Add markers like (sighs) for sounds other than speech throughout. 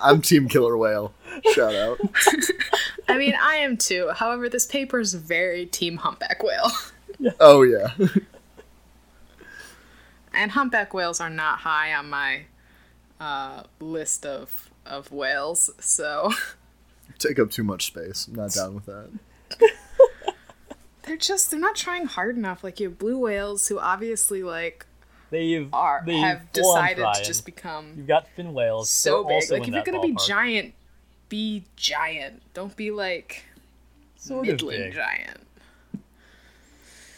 I'm Team Killer Whale. Shout out. (laughs) I mean, I am too. However, this paper is very Team Humpback Whale. Oh yeah. (laughs) And humpback whales are not high on my uh, list of of whales, so Take up too much space. I'm not down with that. (laughs) they're just they're not trying hard enough. Like you have blue whales who obviously like They've are they've have full on decided to just become You've got fin whales. so big. also Like if you're gonna be giant, be giant. Don't be like sort of big. giant.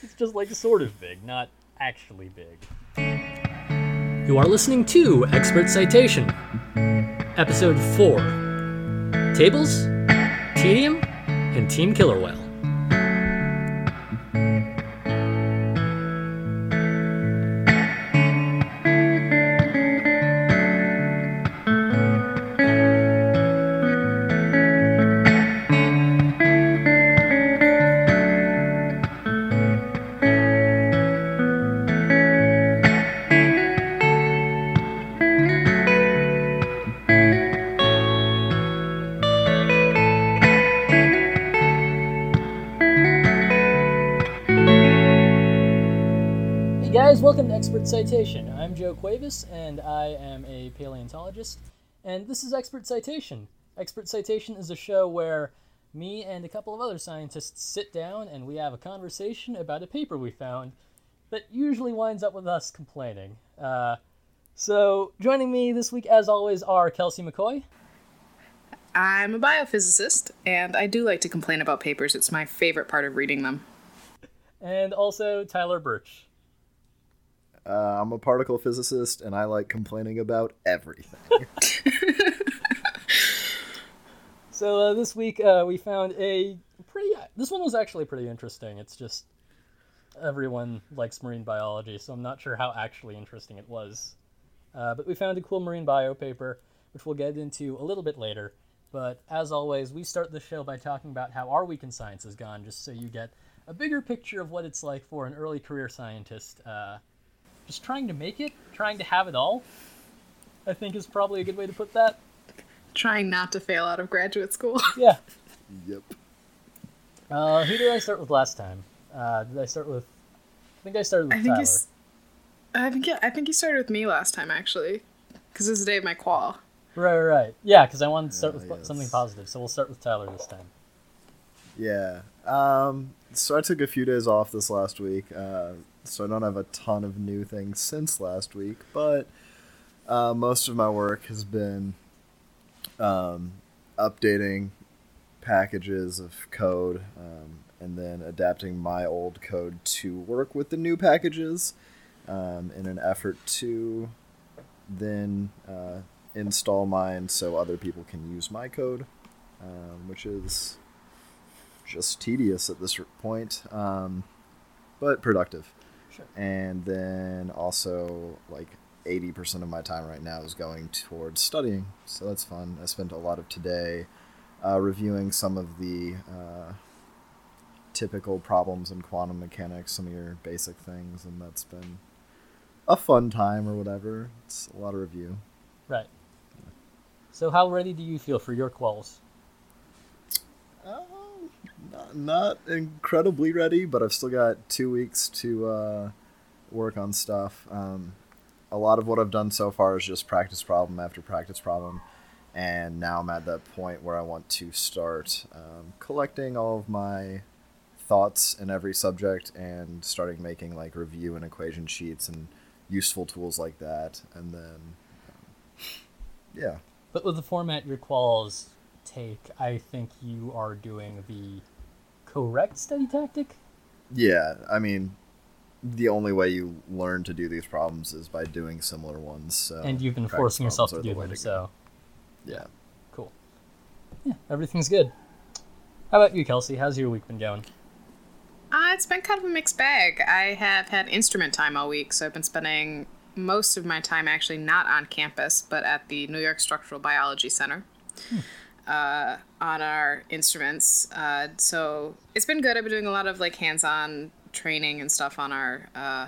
It's just like sort of big, not actually big. You are listening to Expert Citation, Episode 4 Tables, Tedium, and Team Killer Whale. Citation. I'm Joe Cuevas, and I am a paleontologist. And this is Expert Citation. Expert Citation is a show where me and a couple of other scientists sit down and we have a conversation about a paper we found that usually winds up with us complaining. Uh, so, joining me this week, as always, are Kelsey McCoy. I'm a biophysicist, and I do like to complain about papers. It's my favorite part of reading them. and also Tyler Birch. Uh, I'm a particle physicist, and I like complaining about everything. (laughs) So uh, this week uh, we found a pretty. This one was actually pretty interesting. It's just everyone likes marine biology, so I'm not sure how actually interesting it was. Uh, but we found a cool marine bio paper, which we'll get into a little bit later. But as always, we start the show by talking about how our week in science has gone, just so you get a bigger picture of what it's like for an early career scientist. Just trying to make it, trying to have it all. I think is probably a good way to put that. Trying not to fail out of graduate school. (laughs) Yeah. yep. Uh, who did I start with last time? Uh, did I start with? I think I started with I think Tyler. he's. I think yeah, I think he started with me last time actually, because it was the day of my qual. Right, right, right. Yeah, because I wanted to start Ah, with yes. something positive, so we'll start with Tyler this time. Yeah. Um, so I took a few days off this last week, uh, so I don't have a ton of new things since last week, but uh, most of my work has been um, updating packages of code um, and then adapting my old code to work with the new packages um, in an effort to then uh, install mine so other people can use my code, um, which is just tedious at this point, um, but productive. Sure. And then also, like, 80% of my time right now is going towards studying, so that's fun. I spent a lot of today uh, reviewing some of the uh, typical problems in quantum mechanics, some of your basic things, and that's been a fun time or whatever. It's a lot of review. Right. So, how ready do you feel for your quals? Not, not incredibly ready, but I've still got two weeks to uh, work on stuff. Um, a lot of what I've done so far is just practice problem after practice problem, and now I'm at that point where I want to start um, collecting all of my thoughts in every subject and starting making like review and equation sheets and useful tools like that, and then um, yeah. But with the format your quals take, I think you are doing the correct study tactic. Yeah, I mean, the only way you learn to do these problems is by doing similar ones. So and you've been forcing yourself to do the them, to so yeah. cool. Yeah, everything's good. How about you, Kelsey? How's your week been going? Uh, it's been kind of a mixed bag. I have had instrument time all week, so I've been spending most of my time actually not on campus, but at the New York Structural Biology Center uh, on our instruments. Uh, so it's been good. I've been doing a lot of like hands-on training and stuff on our uh,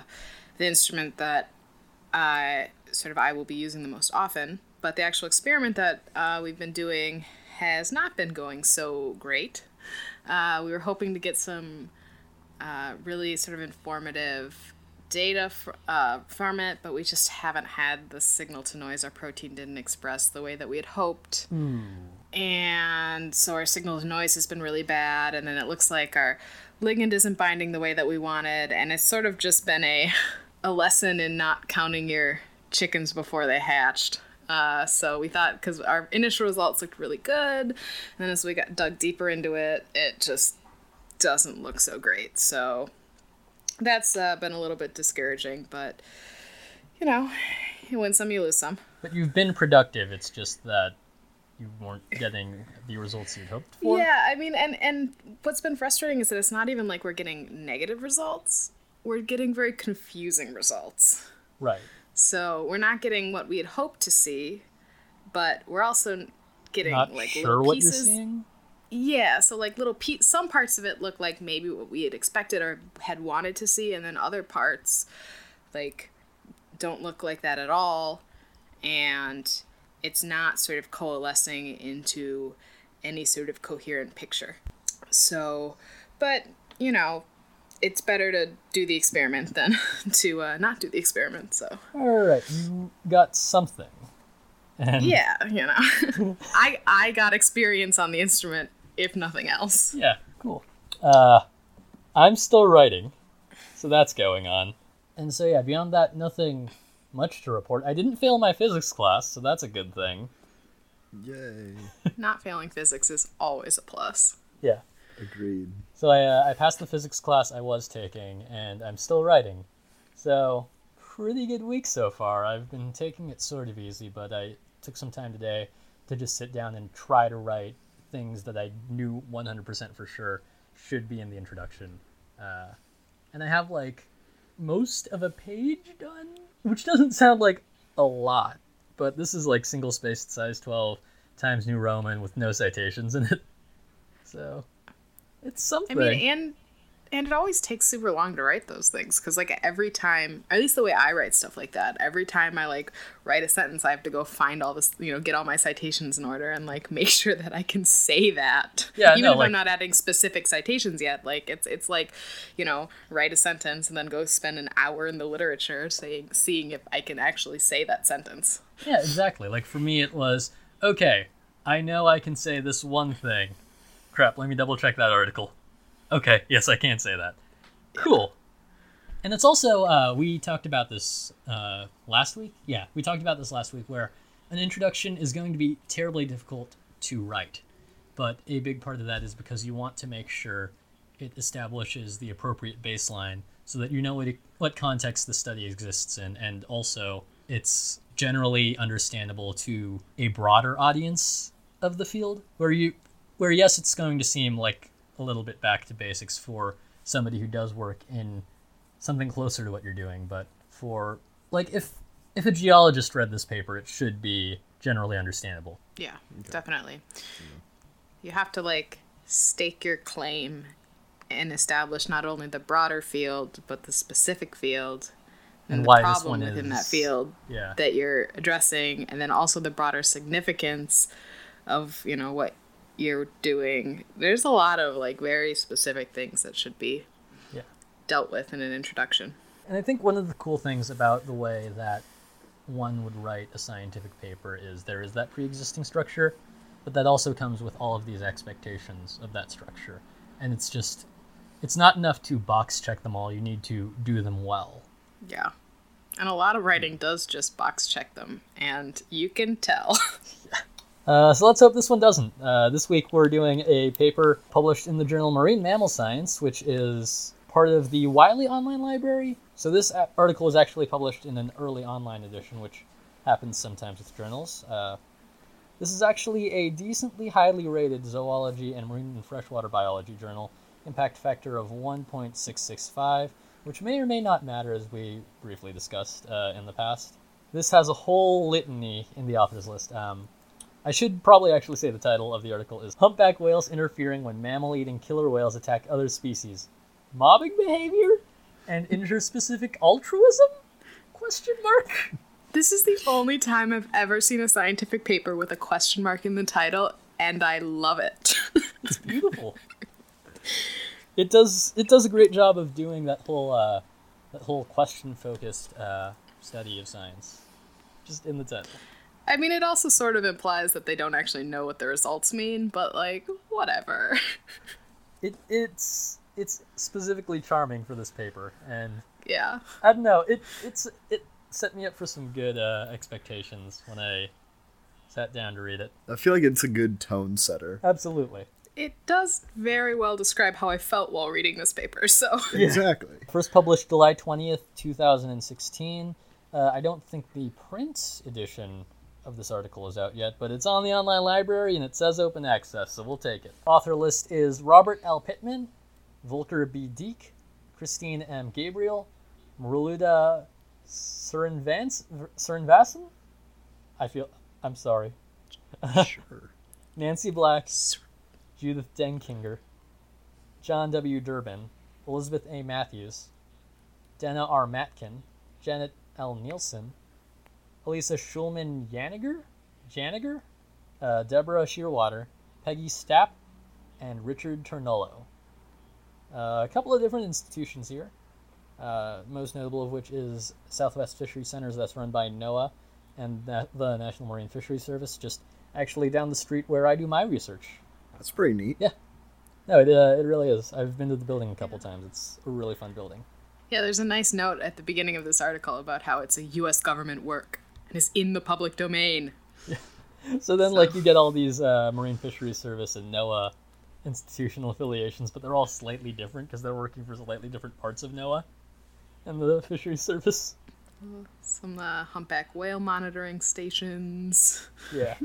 the instrument that I sort of I will be using the most often. but the actual experiment that uh, we've been doing has not been going so great. Uh, we were hoping to get some uh, really sort of informative data uh, from it, but we just haven't had the signal to noise our protein didn't express the way that we had hoped. And so our signal to noise has been really bad, and then it looks like our ligand isn't binding the way that we wanted, and it's sort of just been a, a lesson in not counting your chickens before they hatched. Uh, so we thought because our initial results looked really good, and then as we got dug deeper into it, it just doesn't look so great. So that's uh, been a little bit discouraging, but you know, you win some, you lose some. But you've been productive. It's just that you weren't getting the results you'd hoped for. Yeah, I mean, and and what's been frustrating is that it's not even like we're getting negative results. We're getting very confusing results. Right. So we're not getting what we had hoped to see, but we're also getting Not like sure little what pieces. you're seeing. Yeah, so like little pe- some parts of it look like maybe what we had expected or had wanted to see, and then other parts like don't look like that at all, and it's not sort of coalescing into any sort of coherent picture. So, but you know, it's better to do the experiment than (laughs) to uh, not do the experiment. So All right, you got something. And yeah, you know, (laughs) I I got experience on the instrument, if nothing else. Yeah, cool. Uh, I'm still writing, so that's going on. And so yeah, beyond that, nothing much to report. I didn't fail my physics class, so that's a good thing. Yay. (laughs) Not failing physics is always a plus. Yeah. Agreed. So I uh, I passed the physics class I was taking, and I'm still writing. So pretty good week so far. I've been taking it sort of easy, but I took some time today to just sit down and try to write things that I knew 100% for sure should be in the introduction. Uh, and I have like most of a page done, which doesn't sound like a lot, but this is like single spaced size 12 times New Roman with no citations in it. So it's something. I mean, and and it always takes super long to write those things because like every time, at least the way I write stuff like that, every time I like write a sentence, I have to go find all this, you know, get all my citations in order and like (laughs) make sure that I can say that. Yeah, even no, if like- I'm not adding specific citations yet. Like it's it's like, you know, write a sentence and then go spend an hour in the literature saying seeing if I can actually say that sentence. Yeah, exactly. Like for me, it was okay. I know I can say this one thing. Crap. Let me double check that article. Okay. Yes, I can say that. Cool. And it's also uh, we talked about this uh, last week. Yeah, we talked about this last week, where an introduction is going to be terribly difficult to write, but a big part of that is because you want to make sure it establishes the appropriate baseline so that you know what, what context the study exists in, and also it's generally understandable to a broader audience of the field. Where you, where yes, it's going to seem like a little bit back to basics for somebody who does work in something closer to what you're doing, but for like if if a geologist read this paper, it should be generally understandable. Yeah, definitely. Mm-hmm. You have to like stake your claim and establish not only the broader field but the specific field And the why this problem one within that field Yeah. that you're addressing and then also the broader significance of you know what you're doing there's a lot of like very specific things that should be Yeah. dealt with in an introduction And I think one of the cool things about the way that one would write a scientific paper is there is that pre-existing structure, but that also comes with all of these expectations of that structure. And it's just it's not enough to box check them all, you need to do them well. yeah and a lot of writing does just box check them and you can tell (laughs) Uh, so let's hope this one doesn't. Uh, this week we're doing a paper published in the journal Marine Mammal Science, which is part of the Wiley Online Library. So this article was actually published in an early online edition, which happens sometimes with journals. Uh, this is actually a decently highly rated zoology and marine and freshwater biology journal, impact factor of 1.665, which may or may not matter as we briefly discussed uh, in the past. This has a whole litany in the authors list. Um, I should probably actually say the title of the article is Humpback Whales Interfering When Mammal-Eating Killer Whales Attack Other Species. Mobbing Behavior? And Interspecific Altruism? Question mark? This is the only time I've ever seen a scientific paper with a question mark in the title, and I love it. (laughs) It's beautiful. it does it does a great job of doing that whole uh, that whole question focused uh, study of science, just in the title. I mean, it also sort of implies that they don't actually know what the results mean, but like, whatever. (laughs) It it's it's specifically charming for this paper, and yeah. I don't know. It it's it set me up for some good uh, expectations when I sat down to read it. I feel like it's a good tone setter. Absolutely. It does very well describe how I felt while reading this paper, so. (laughs) Exactly. First published July 20th, 2016. Uh, I don't think the print edition of this article is out yet, but it's on the online library and it says open access, so we'll take it. Author list is Robert L. Pitman, Volker B. Deek, Christine M. Gabriel, Maruluda Sernvassen? I feel. I'm sorry. (laughs) sure. Nancy Black, Judith Denkinger, John W. Durban, Elizabeth A. Mathews, Dana R. Matkin, Janet L. Neilson, Elisa Schulman Janiger, Janiger, uh, Deborah Shearwater, Peggy Stap, and Richard Ternullo. Uh, a couple of different institutions here, uh, most notable of which is Southwest Fishery Centers, that's run by NOAA and the, the National Marine Fisheries Service, just actually down the street where I do my research. That's pretty neat. Yeah. No, it, uh, it really is. I've been to the building a couple times. It's a really fun building. Yeah, there's a nice note at the beginning of this article about how it's a U.S. government work and is in the public domain. Yeah. (laughs) So then, like, you get all these uh, Marine Fisheries Service and NOAA institutional (laughs) affiliations, but they're all slightly different because they're working for slightly different parts of NOAA and the (laughs) Fisheries Service. Some uh, humpback whale monitoring stations, Yeah.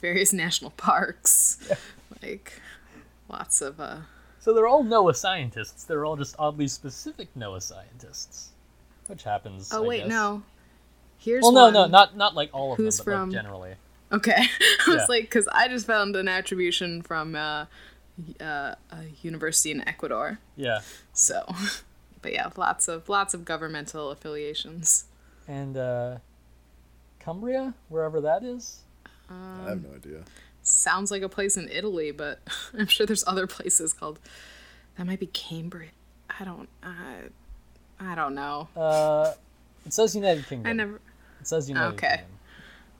various national parks, Yeah. like lots of. Uh, so they're all NOAA scientists. They're all just oddly specific NOAA scientists, which happens. oh I wait, guess. no. Here's Well, no, no, not not like all of Who's them, but from- like generally. Okay, (laughs) I was Yeah. like, because I just found an attribution from uh, uh, a university in Ecuador. Yeah. So, (laughs) but yeah, lots of lots of governmental affiliations. And uh, Cumbria, wherever that is. I have no idea. Sounds like a place in Italy, but (laughs) I'm sure there's other places called. That might be Cambridge. I don't. I, I don't know. Uh, it says United Kingdom. I never. It says United Okay. Kingdom.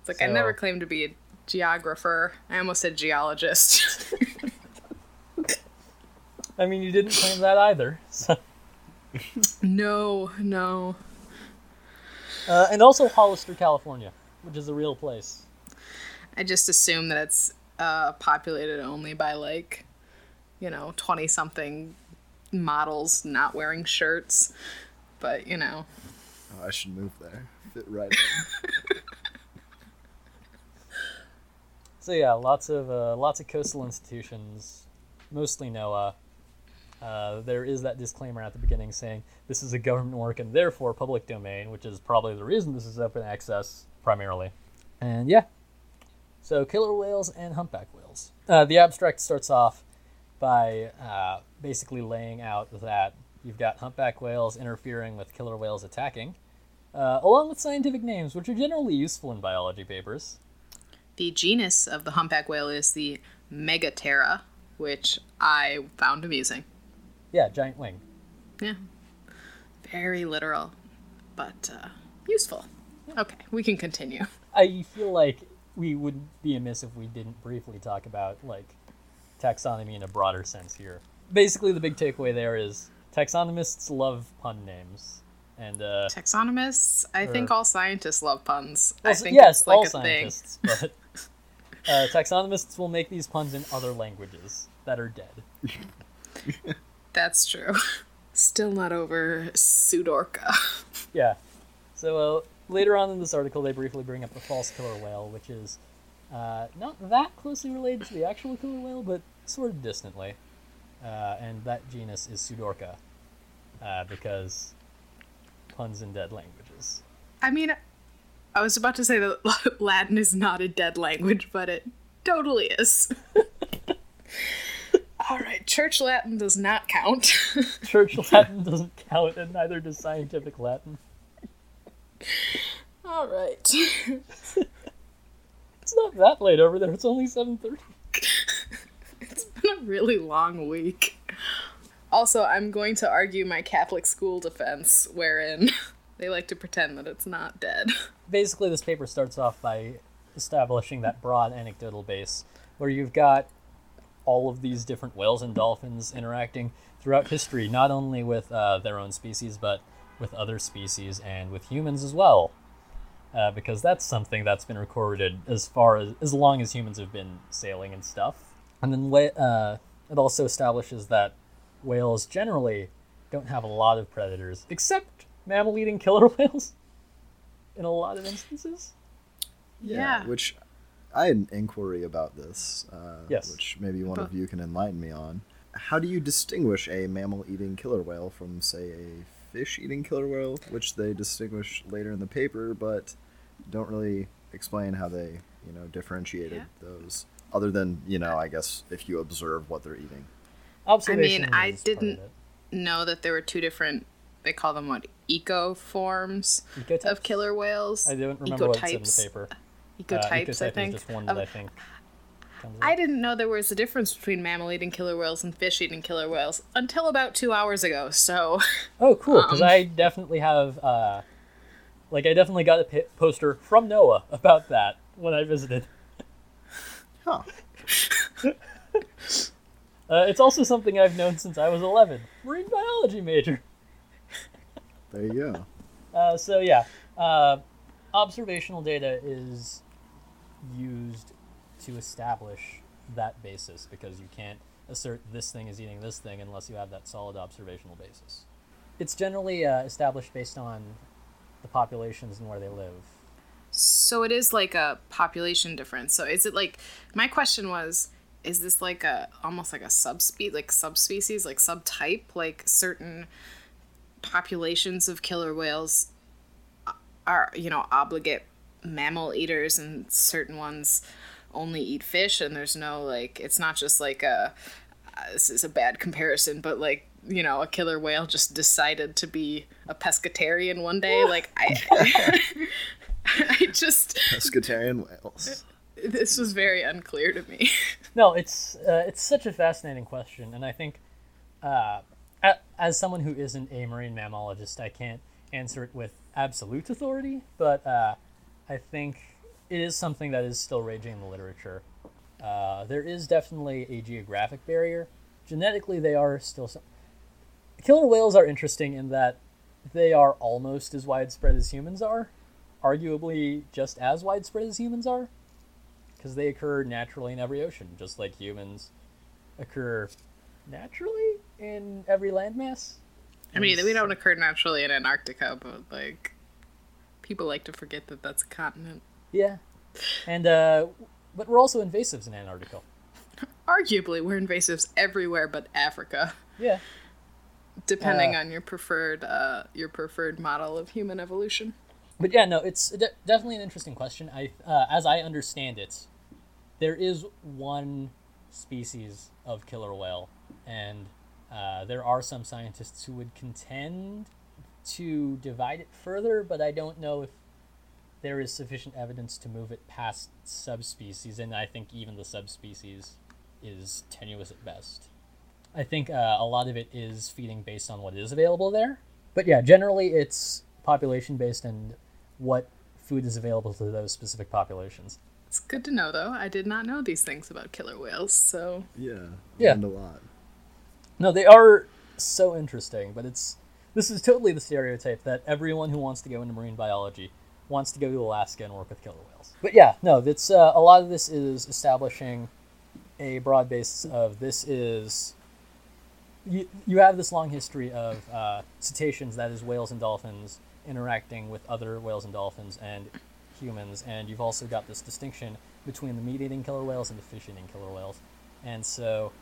It's like I never claimed to be a geographer. I almost said geologist. (laughs) I mean, you didn't claim that either. So. no, no. Uh, and also Hollister, California, which is a real place. I just assume that it's uh, populated only by like, you know, twenty something models not wearing shirts. But you know, Oh, I should move there. Fit right. (laughs) So yeah, lots of uh, lots of coastal institutions, mostly NOAA. Uh, there is that disclaimer at the beginning saying this is a government work and therefore public domain, which is probably the reason this is open access primarily. And yeah, so killer whales and humpback whales. Uh, the abstract starts off by uh, basically laying out that you've got humpback whales interfering with killer whales attacking, uh, along with scientific names, which are generally useful in biology papers. the genus of the humpback whale is the Megaptera, which I found amusing. Yeah, giant wing. Yeah, very literal, but uh, useful. Okay, we can continue. I feel like we would be amiss if we didn't briefly talk about like taxonomy in a broader sense here. Basically, the big takeaway there is taxonomists love pun names, and uh, Taxonomists, I think all scientists love puns. I think yes, it's like all a thing. scientists, but (laughs) uh, taxonomists will make these puns in other languages that are dead. (laughs) That's true. (laughs) Still not over Pseudorca. Yeah. So uh, later on in this article, they briefly bring up the false killer whale, which is uh, not that closely related to the actual killer whale, but sort of distantly. Uh, and that genus is Pseudorca, uh, because puns in dead languages. I mean, I was about to say that (laughs) Latin is not a dead language, but it totally is. (laughs) All right, Church Latin does not count. (laughs) Church Latin doesn't count, and neither does scientific Latin. All right. It's not that late over there. It's only seven thirty. it's been a really long week. Also, I'm going to argue my Catholic school defense, wherein (laughs) they like to pretend that it's not dead. (laughs) Basically, this paper starts off by establishing that broad anecdotal base where you've got all of these different whales and dolphins interacting throughout history, not only with uh, their own species, but with other species and with humans as well. Uh, because that's something that's been recorded as far as as long as humans have been sailing and stuff. And then uh, it also establishes that whales generally don't have a lot of predators, except mammal-eating killer (laughs) whales. In a lot of instances. Yeah. Which I had an inquiry about this. Uh, Yes. Which maybe one of you can enlighten me on. How do you distinguish a mammal-eating killer whale from, say, a fish-eating killer whale, which they distinguish later in the paper, but don't really explain how they, you know, differentiated Yeah. those. Other than, you know, I guess if you observe what they're eating. Observation. I mean, I didn't- Know that there were two different, they call them what, eco forms Ecotypes? of killer whales? I don't remember what it in the paper. Ecotypes, uh, I think. just one that I think. I didn't know there was a difference between mammal eating killer whales and fish eating killer whales until about two hours ago, so. Oh, cool! Because um, I definitely have, uh, like, I definitely got a poster from NOAA about that when I visited. Huh. (laughs) Uh, it's also something I've known since I was 11. Marine biology major. There you go. Uh, so yeah, uh, observational data is used to establish that basis because you can't assert this thing is eating this thing unless you have that solid observational basis. It's generally uh, established based on the populations and where they live. So it is like a population difference. So is it like my question was is this like a almost like a subspecies like subspecies like subtype like certain populations of killer whales are you know obligate mammal eaters and certain ones only eat fish and there's no like it's not just like a uh, this is a bad comparison but like you know a killer whale just decided to be a pescatarian one day like i (laughs) i just Pescatarian whales. This was very unclear to me (laughs) No, it's uh, it's such a fascinating question, and I think uh, as someone who isn't a marine mammologist, I can't answer it with absolute authority. But uh, I think it is something that is still raging in the literature. Uh, there is definitely a geographic barrier. Genetically, they are still. Some... Killer whales are interesting in that they are almost as widespread as humans are, arguably just as widespread as humans are because they occur naturally in every ocean, just like humans occur naturally in every landmass. i mean we don't occur naturally in antarctica but like people like to forget that that's a continent Yeah, and uh, but we're also invasives in Antarctica. arguably we're invasives everywhere but africa Yeah, depending Uh, on your preferred uh your preferred model of human evolution but yeah, no, it's de- definitely an interesting question. I, uh, as I understand it, there is one species of killer whale, and uh, there are some scientists who would contend to divide it further, but I don't know if there is sufficient evidence to move it past subspecies, and I think even the subspecies is tenuous at best. I think uh, a lot of it is feeding based on what is available there, but yeah, generally it's population based and what food is available to those specific populations. It's good to know though i did not know these things about killer whales so Yeah. Yeah. Learned a lot. No, they are so interesting, but it's this is totally the stereotype that everyone who wants to go into marine biology wants to go to Alaska and work with killer whales. But yeah, no, that's uh, a lot of this is establishing a broad base of this is you, you have this long history of uh, cetaceans, that is whales and dolphins, interacting with other whales and dolphins and humans, and you've also got this distinction between the meat-eating killer whales and the fish-eating killer whales. And so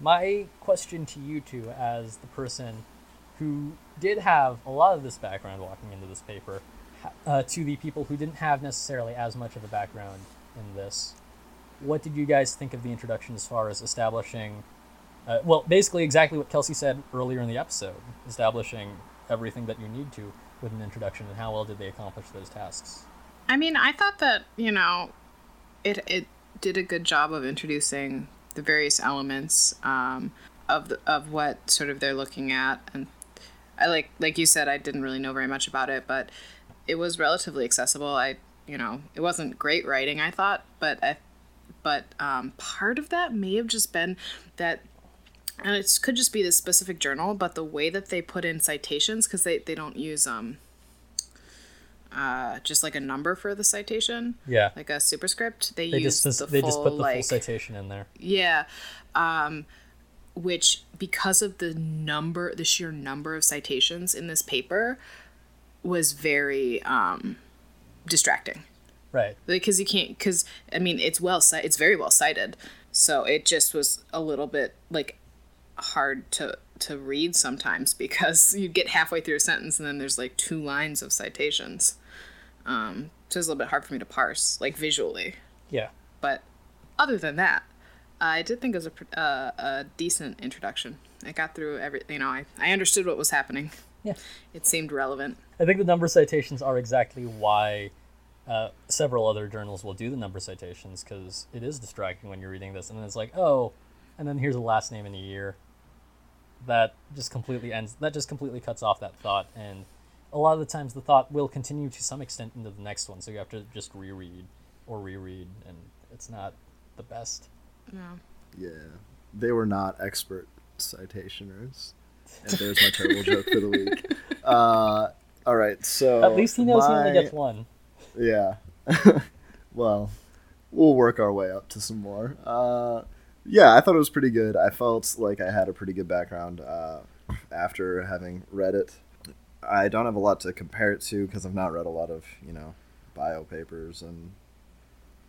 my question to you two, as the person who did have a lot of this background walking into this paper, uh, to the people who didn't have necessarily as much of a background in this, what did you guys think of the introduction as far as establishing? Uh, well, basically, exactly what Kelsey said earlier in the episode, establishing everything that you need to with an introduction, and how well did they accomplish those tasks? I mean, I thought that you know, it it did a good job of introducing the various elements um, of the, of what sort of they're looking at, and I like like you said, I didn't really know very much about it, but it was relatively accessible. I you know, it wasn't great writing, I thought, but I but um, part of that may have just been that and it could just be the specific journal but the way that they put in citations because they, they don't use um uh, just like a number for the citation Yeah. like a superscript they, They use just the they full, just put the like full citation in there. yeah um which because of the number the sheer number of citations in this paper was very um distracting Right. because you can't because i mean it's well it's very well cited so it just was a little bit like hard to to read sometimes because (laughs) you get halfway through a sentence and then there's like two lines of citations um so it's a little bit hard for me to parse like visually Yeah. but other than that i did think it was a, uh, a decent introduction i got through every you know I, I understood what was happening Yeah. it seemed relevant I think the number citations are exactly why uh, several other journals will do the number citations because it is distracting when you're reading this, and then it's like, oh, and then here's a last name in a year. That just completely ends. That just completely cuts off that thought, and a lot of the times the thought will continue to some extent into the next one, so you have to just reread or reread, and it's not the best. yeah Yeah, they were not expert citationers. And there's my terrible joke for the week. (laughs) Uh, all right, so At least he knows he only gets one. Yeah. (laughs) well, we'll work our way up to some more. Uh, yeah, I thought it was pretty good. I felt like I had a pretty good background uh, after having read it. I don't have a lot to compare it to because I've not read a lot of, you know, bio papers and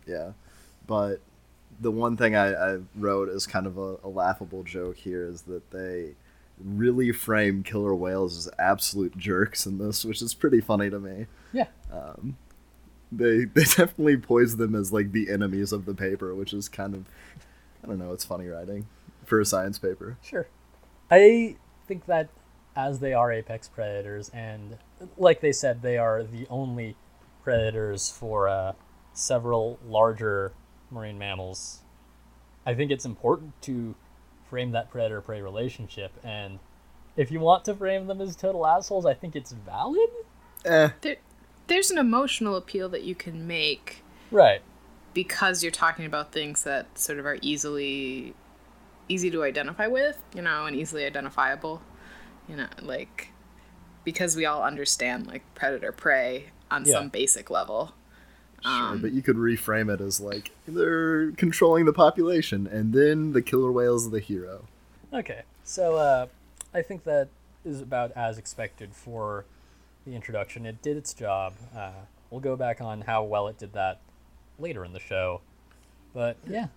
yeah. But the one thing I, I wrote as kind of a, a laughable joke here is that they really frame killer whales as absolute jerks in this, which is pretty funny to me Yeah. Um, they (laughs) they definitely poise them as like the enemies of the paper, which is kind of I don't know, it's funny writing for a science paper. Sure. I think that as they are apex predators, and like they said, they are the only predators for uh, several larger marine mammals. I think it's important to frame that predator prey relationship, and if you want to frame them as total assholes, I think it's valid. Eh, there, there's an emotional appeal that you can make Right. because you're talking about things that sort of are easily easy to identify with, you know, and easily identifiable. You know, like because we all understand like predator prey on Yeah. some basic level. sure, but you could reframe it as like they're controlling the population, and then the killer whale's are the hero. Okay, so uh, I think that is about as expected for the introduction. It did its job. Uh, we'll go back on how well it did that later in the show. But yeah,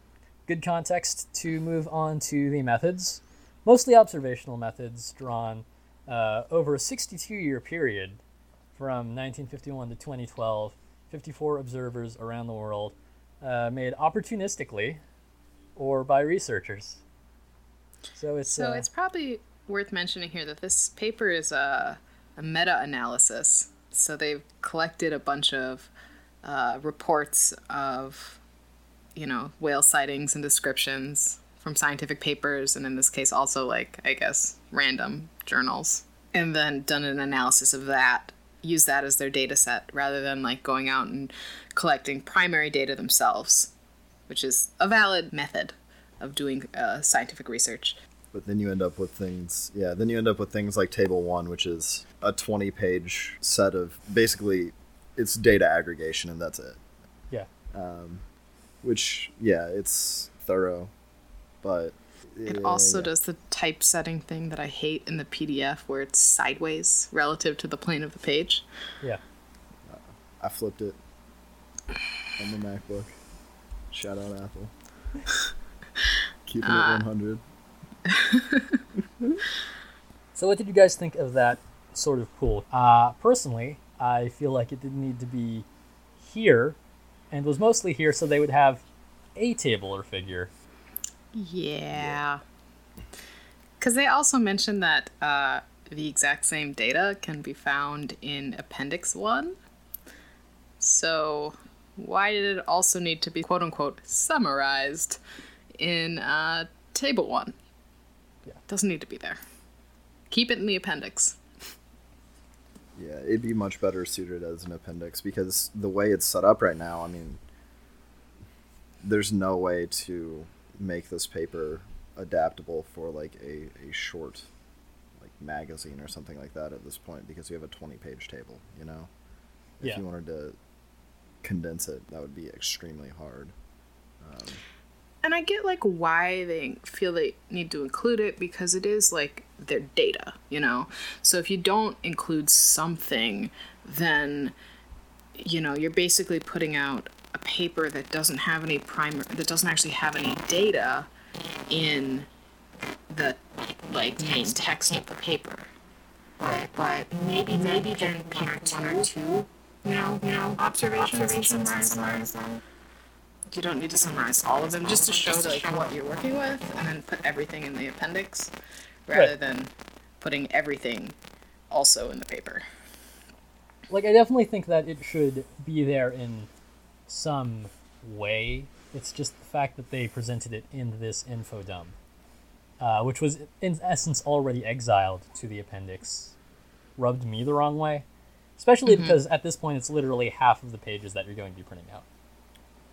good context to move on to the methods. Mostly observational methods drawn uh, over a 62 year period from 1951 to 2012. 54 observers around the world, uh, made opportunistically or by researchers. So it's So uh, it's probably worth mentioning here that this paper is a, a meta analysis. So they've collected a bunch of uh, reports of, you know, whale sightings and descriptions from scientific papers, and in this case, also like, I guess, random journals, and then done an analysis of that. Use that as their data set rather than like going out and collecting primary data themselves, which is a valid method of doing uh, scientific research. But then you end up with things, yeah. Then you end up with things like Table One, which is a twenty-page set of basically it's data aggregation, and that's it. yeah. Which, yeah, it's thorough, but It yeah, also yeah. does the typesetting thing that I hate in the PDF where it's sideways relative to the plane of the page. Yeah. I flipped it on the MacBook. Shout out Apple. (laughs) Keeping Ah. it 100. (laughs) So what did you guys think of that sort of pool? Uh, personally, I feel like it didn't need to be here, and was mostly here so they would have a table or figure. Yeah. Because they also mentioned that uh, the exact same data can be found in Appendix 1. So, why did it also need to be quote unquote summarized in uh, Table 1? Yeah. Doesn't need to be there. Keep it in the appendix. Yeah, it'd be much better suited as an appendix because the way it's set up right now, I mean, there's no way to make this paper adaptable for like a, a short like magazine or something like that at this point because you have a 20 page table, you know? If Yeah. you wanted to condense it, that would be extremely hard. Um, And I get like why they feel they need to include it because it is like their data, you know. So if you don't include something, then you know you're basically putting out a paper that doesn't have any primer, that doesn't actually have any data in the like mm-hmm. main text of the paper. But, but maybe maybe then part one or two, you know, you know, observations, observations and summarize them. You don't need to summarize all of them, just to show like what you're working with, and then put everything in the appendix, rather Right. than putting everything also in the paper. like I definitely think that it should be there in some way. It's just the fact that they presented it in this info dump, uh, which was in essence already exiled to the appendix, rubbed me the wrong way. Especially because at this point it's literally half of the pages that you're going to be printing out.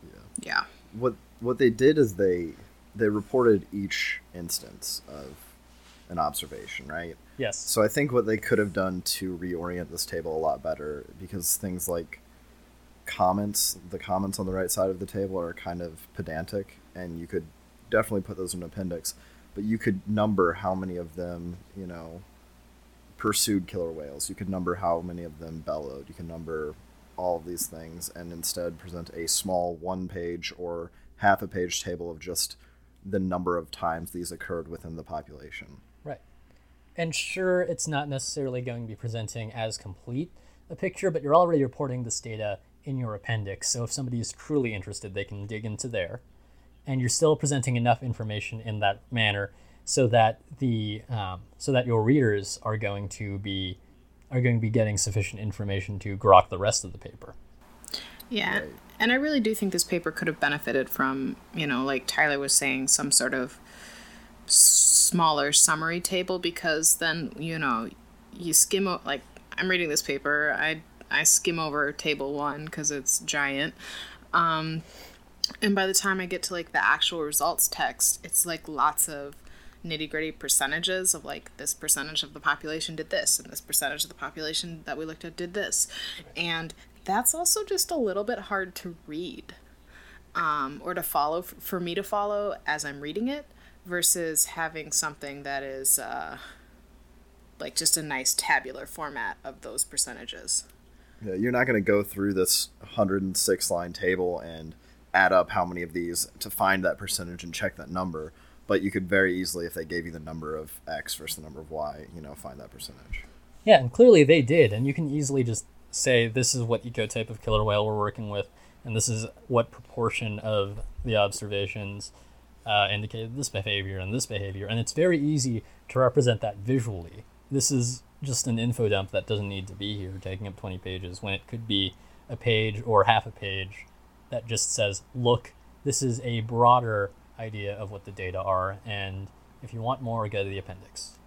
Yeah. Yeah. what what they did is they they reported each instance of an observation, right? Yes. So I think what they could have done to reorient this table a lot better because things like comments, the comments on the right side of the table are kind of pedantic and you could definitely put those in an appendix, but you could number how many of them, you know, pursued killer whales. You could number how many of them bellowed. You can number all of these things and instead present a small one page or half a page table of just the number of times these occurred within the population. Right. And sure, it's not necessarily going to be presenting as complete a picture, but you're already reporting this data in your appendix. So if somebody is truly interested, they can dig into there. And you're still presenting enough information in that manner so that the um, so that your readers are going to be are going to be getting sufficient information to grok the rest of the paper. Yeah. Right. And I really do think this paper could have benefited from, you know, like Tyler was saying, some sort of smaller summary table because then, you know, you skim like I'm reading this paper, I I skim over table 1 cuz it's giant. Um and by the time I get to like the actual results text, it's like lots of nitty gritty percentages of like this percentage of the population did this and this percentage of the population that we looked at did this. And that's also just a little bit hard to read um, or to follow for me to follow as I'm reading it versus having something that is uh, like just a nice tabular format of those percentages. You're not going to go through this 106 line table and add up how many of these to find that percentage and check that number. But you could very easily, if they gave you the number of X versus the number of Y, you know, find that percentage. Yeah, and clearly they did, and you can easily just say this is what ecotype of killer whale we're working with, and this is what proportion of the observations uh, indicated this behavior and this behavior, and it's very easy to represent that visually. This is just an info dump that doesn't need to be here, taking up 20 pages, when it could be a page or half a page that just says, look, this is a broader idea of what the data are, and if you want more, go to the appendix.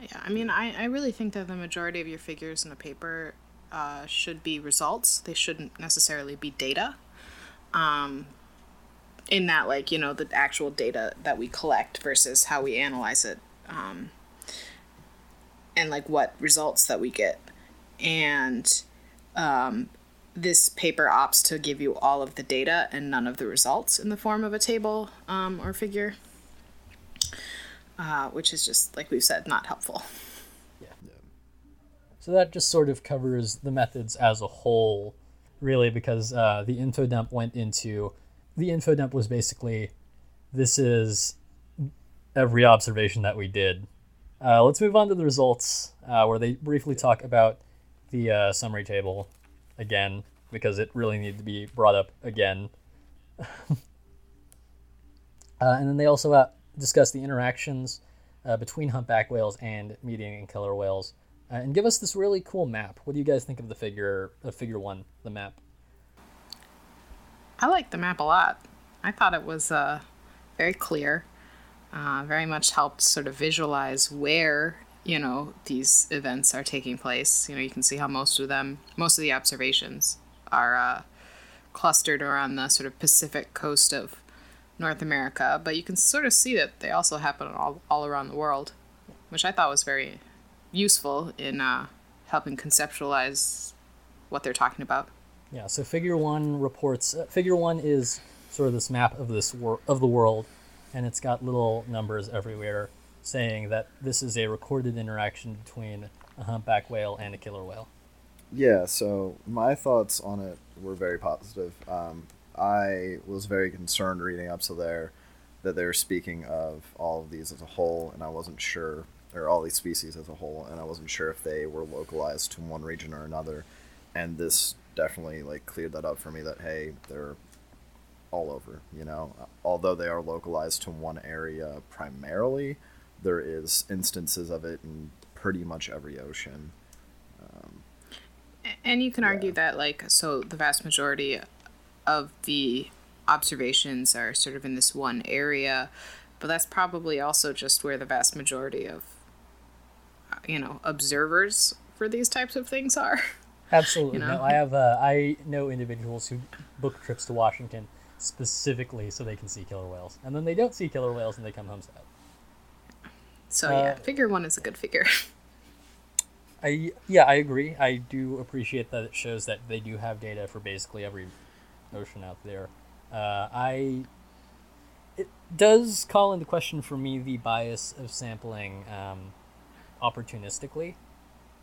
Yeah, I mean, I, I really think that the majority of your figures in a paper uh, should be results. They shouldn't necessarily be data. Um, in that, like, you know, the actual data that we collect versus how we analyze it. Um, and, like, what results that we get. And um, this paper opts to give you all of the data and none of the results in the form of a table um, or figure. Uh, which is just, like we've said, not helpful. Yeah. So that just sort of covers the methods as a whole, really, because uh, the info dump went into the info dump was basically this is every observation that we did. Uh, let's move on to the results, uh, where they briefly talk about the uh, summary table again, because it really needed to be brought up again. (laughs) uh, and then they also uh, discuss the interactions uh, between humpback whales and median and killer whales, uh, and give us this really cool map. What do you guys think of the figure, of Figure One, the map? I like the map a lot. I thought it was uh, very clear. Uh, very much helped sort of visualize where you know these events are taking place. You know, you can see how most of them, most of the observations, are uh, clustered around the sort of Pacific coast of North America. But you can sort of see that they also happen all all around the world, which I thought was very useful in uh, helping conceptualize what they're talking about. Yeah. So Figure One reports. Uh, figure One is sort of this map of this wor- of the world, and it's got little numbers everywhere saying that this is a recorded interaction between a humpback whale and a killer whale. Yeah, so my thoughts on it were very positive. Um, I was very concerned reading up to there that they were speaking of all of these as a whole, and I wasn't sure, or all these species as a whole, and I wasn't sure if they were localized to one region or another. And this definitely like cleared that up for me that hey, they're all over. You know, although they are localized to one area primarily, there is instances of it in pretty much every ocean. Um, And you can argue that, like, so the vast majority of the observations are sort of in this one area, but that's probably also just where the vast majority of, uh, you know, observers for these types of things are. (laughs) Absolutely. You know? No, I have. Uh, I know individuals who book trips to Washington specifically so they can see killer whales, and then they don't see killer whales and they come home sad. So, Uh, yeah, figure one is a good figure. (laughs) I yeah, I agree. I do appreciate that it shows that they do have data for basically every ocean out there. Uh, I it does call into question for me the bias of sampling um, opportunistically,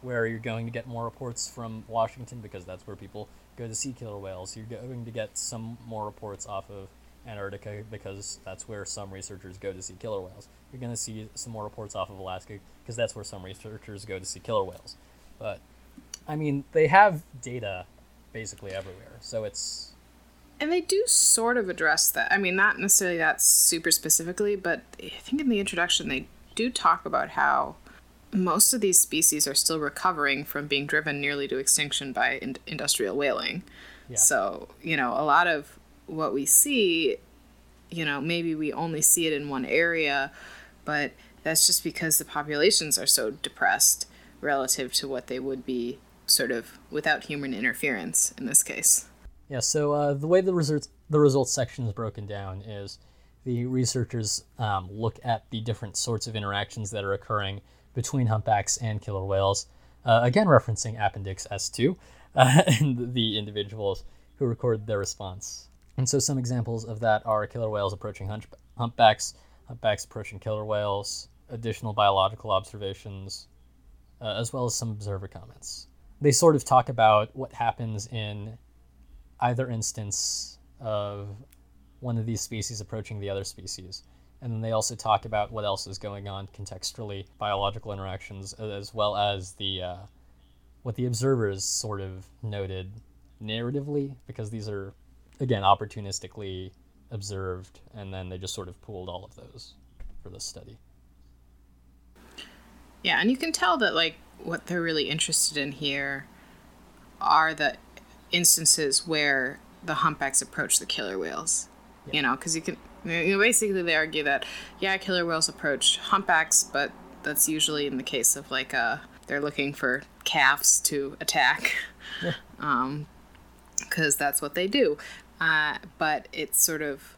where you're going to get more reports from Washington because that's where people go to see killer whales. You're going to get some more reports off of Antarctica because that's where some researchers go to see killer whales. You're going to see some more reports off of Alaska because that's where some researchers go to see killer whales. But I mean, they have data basically everywhere, so it's And they do sort of address that. I mean, not necessarily that super specifically, but I think in the introduction they do talk about how most of these species are still recovering from being driven nearly to extinction by in- industrial whaling. Yeah. So, you know, a lot of what we see, you know, maybe we only see it in one area, but that's just because the populations are so depressed relative to what they would be sort of without human interference in this case. Yeah, so uh, the way the results the results section is broken down is the researchers um, look at the different sorts of interactions that are occurring between humpbacks and killer whales. Uh, again, referencing Appendix S2 uh, (laughs) and the individuals who recorded their response. And so, some examples of that are killer whales approaching humpbacks, humpbacks approaching killer whales, additional biological observations, uh, as well as some observer comments. They sort of talk about what happens in either instance of one of these species approaching the other species. And then they also talk about what else is going on contextually, biological interactions, as well as the uh, what the observers sort of noted narratively, because these are again opportunistically observed, and then they just sort of pooled all of those for this study. Yeah, and you can tell that like what they're really interested in here are the instances where the humpbacks approach the killer whales. You know, because you can you know, basically they argue that yeah, killer whales approach humpbacks, but that's usually in the case of like uh they're looking for calves to attack. (laughs) um because that's what they do. Uh, but it's sort of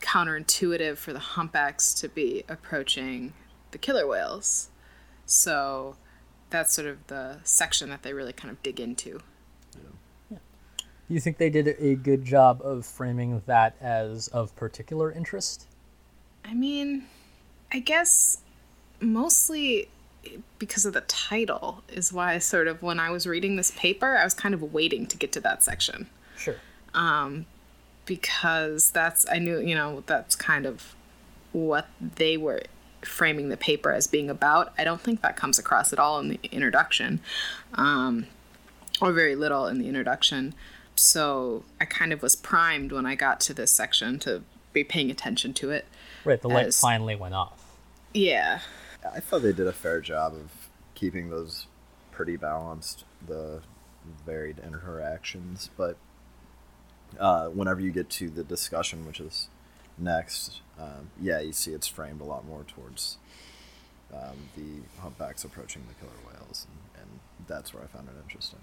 counterintuitive for the humpbacks to be approaching the killer whales. So that's sort of the section that they really kind of dig into. Do you think they did a good job of framing that as of particular interest? I mean, I guess mostly because of the title is why I sort of when I was reading this paper, I was kind of waiting to get to that section Sure. because that's I knew, you know, that's kind of what they were framing the paper as being about. I don't think that comes across at all in the introduction. Um or very little in the introduction. So I kind of was primed when I got to this section to be paying attention to it. Right, the light As- finally went off. Yeah. I thought they did a fair job of keeping those pretty balanced, the varied interactions. But uh, whenever you get to the discussion, which is next, um, yeah, you see it's framed a lot more towards um, the humpbacks approaching the killer whales, and, and that's where I found it interesting.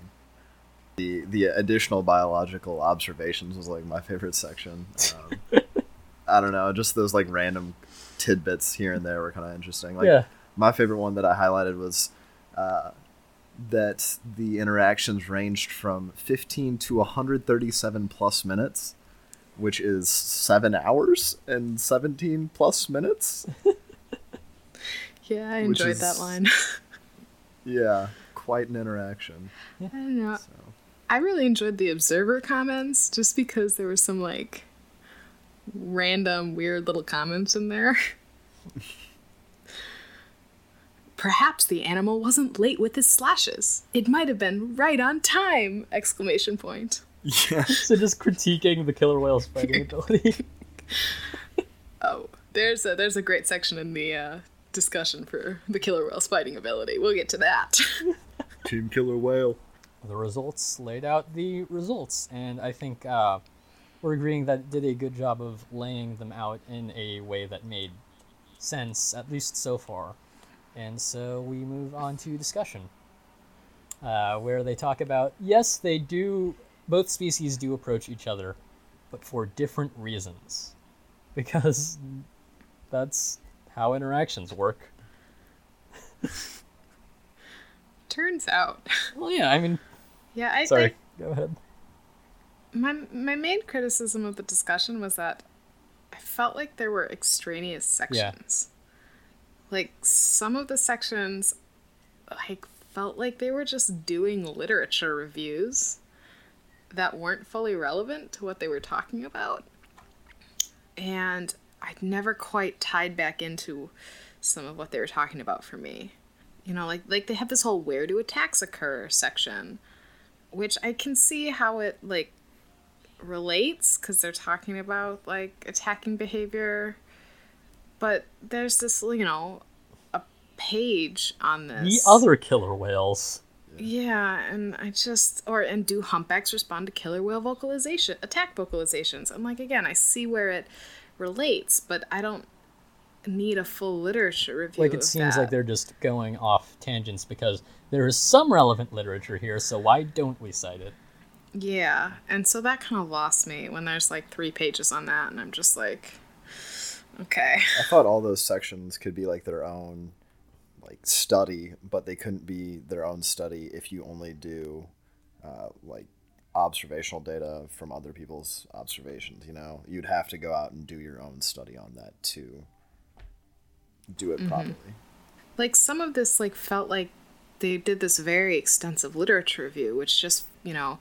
The the additional biological observations was like my favorite section. Um, (laughs) I don't know, just those like random tidbits here and there were kind of interesting. Like Yeah. my favorite one that I highlighted was uh, that the interactions ranged from 15 to 137 plus minutes, which is seven hours and 17 plus minutes. (laughs) Yeah, I enjoyed that line. (laughs) Yeah, quite an interaction. I don't know. So I really enjoyed the observer comments just because there were some like random weird little comments in there. (laughs) Perhaps the animal wasn't late with his slashes. It might have been right on time! Exclamation point. yeah, So just critiquing the killer whale's fighting ability. (laughs) Oh, there's a there's a great section in the uh, discussion for the killer whale's fighting ability. We'll get to that. (laughs) Team Killer Whale. The results laid out the results, and I think uh, we're agreeing that it did a good job of laying them out in a way that made sense, at least so far. And so we move on to discussion, uh, where they talk about yes, they do, both species do approach each other, but for different reasons. Because that's how interactions work. (laughs) Turns out. Well, yeah, I mean, Yeah, I sorry, go ahead. My my main criticism of the discussion was that I felt like there were extraneous sections. Like some of the sections like felt like they were just doing literature reviews that weren't fully relevant to what they were talking about. And I'd never quite tied back into some of what they were talking about for me. You know, like like they have this whole where do attacks occur section, which I can see how it like relates because they're talking about like attacking behavior but there's this you know a page on this The other killer whales. yeah and i just or and do humpbacks respond to killer whale vocalization attack vocalizations and like again i see where it relates but i don't need a full literature review like it seems that. like they're just going off tangents because there is some relevant literature here so why don't we cite it yeah and so that kind of lost me when there's like three pages on that and i'm just like okay I thought all those sections could be like their own like study, but they couldn't be their own study if you only do uh, like observational data from other people's observations. You know, you'd have to go out and do your own study on that to do it properly. like some of this like felt like they did this very extensive literature review which just you know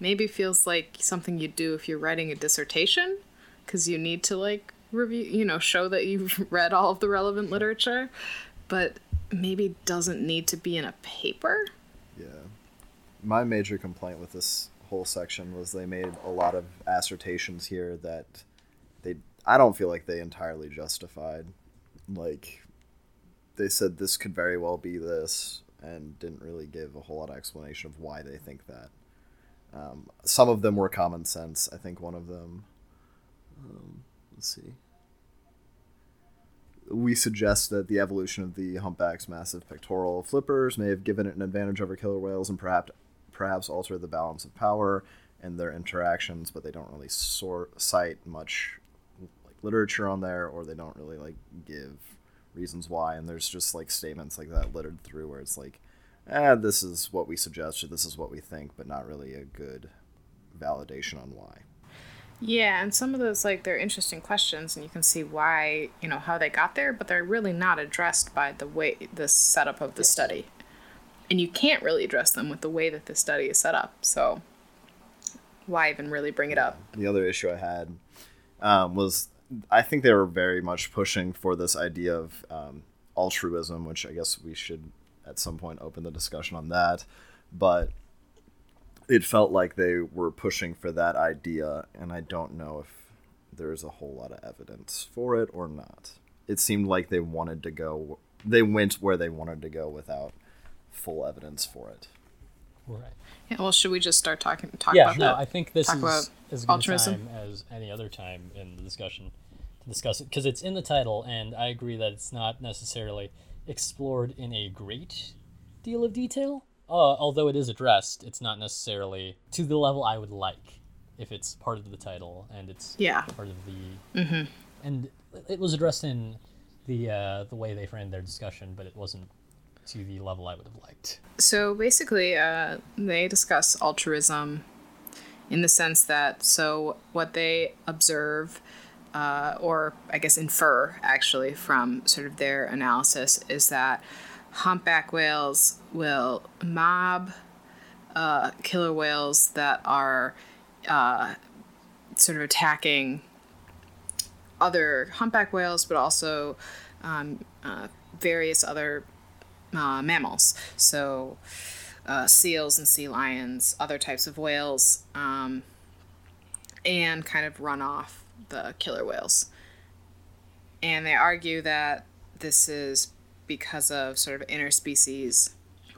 maybe feels like something you'd do if you're writing a dissertation because you need to like review you know show that you've (laughs) read all of the relevant literature but maybe doesn't need to be in a paper Yeah. My major complaint with this whole section was they made a lot of assertions here that they I don't feel like they entirely justified. Like they said this could very well be this and didn't really give a whole lot of explanation of why they think that. Um, some of them were common sense. I think one of them um, let's see we suggest that the evolution of the humpback's massive pectoral flippers may have given it an advantage over killer whales and perhaps perhaps alter the balance of power and their interactions, but they don't really sort cite much like literature on there, or they don't really like give reasons why. And there's just like statements like that littered through where it's like, eh, this is what we suggest, or this is what we think, but not really a good validation on why. yeah and some of those like they're interesting questions and you can see why you know how they got there but they're really not addressed by the way the setup of the study and you can't really address them with the way that the study is set up so why even really bring it up the other issue I had um, was I think they were very much pushing for this idea of um, altruism, which I guess we should at some point open the discussion on that. But it felt like they were pushing for that idea, and I don't know if there's a whole lot of evidence for it or not. it seemed like they wanted to go. They went where they wanted to go without full evidence for it. Right. Yeah, well, should we just start talking talk yeah, about no, that? I think this talk is as good altruism? time as any other time in the discussion to discuss it because it's in the title, and I agree that it's not necessarily explored in a great deal of detail. Uh, although it is addressed, it's not necessarily to the level I would like if it's part of the title and it's Yeah. part of the and it was addressed in the uh, the way they framed their discussion, but it wasn't to the level I would have liked. So basically, uh, they discuss altruism in the sense that so what they observe, uh, or I guess infer actually from sort of their analysis, is that humpback whales will mob uh, killer whales that are uh, sort of attacking other humpback whales, but also um, uh, various other uh, mammals. So, uh, seals and sea lions, other types of whales, um, and kind of run off the killer whales. And they argue that this is because of sort of interspecies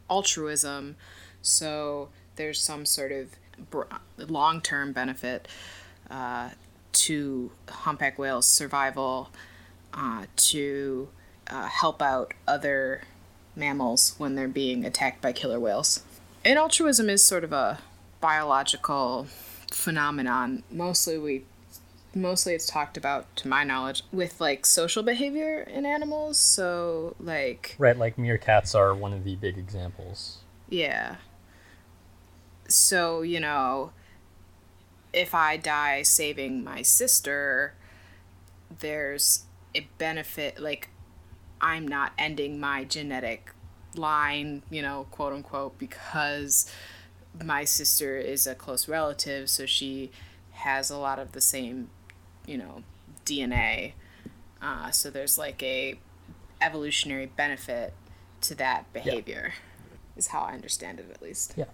altruism. So, there's some sort of long term benefit uh, to humpback whales' survival uh, to uh, help out other mammals when they're being attacked by killer whales. And altruism is sort of a biological phenomenon. Mostly we mostly it's talked about to my knowledge with like social behavior in animals, so like Right, like meerkats are one of the big examples. yeah. So, you know, if I die saving my sister, there's a benefit like I'm not ending my genetic line, you know, quote unquote, because my sister is a close relative, so she has a lot of the same, you know, DNA. Uh, so there's like a evolutionary benefit to that behavior, is how I understand it at least. Yeah.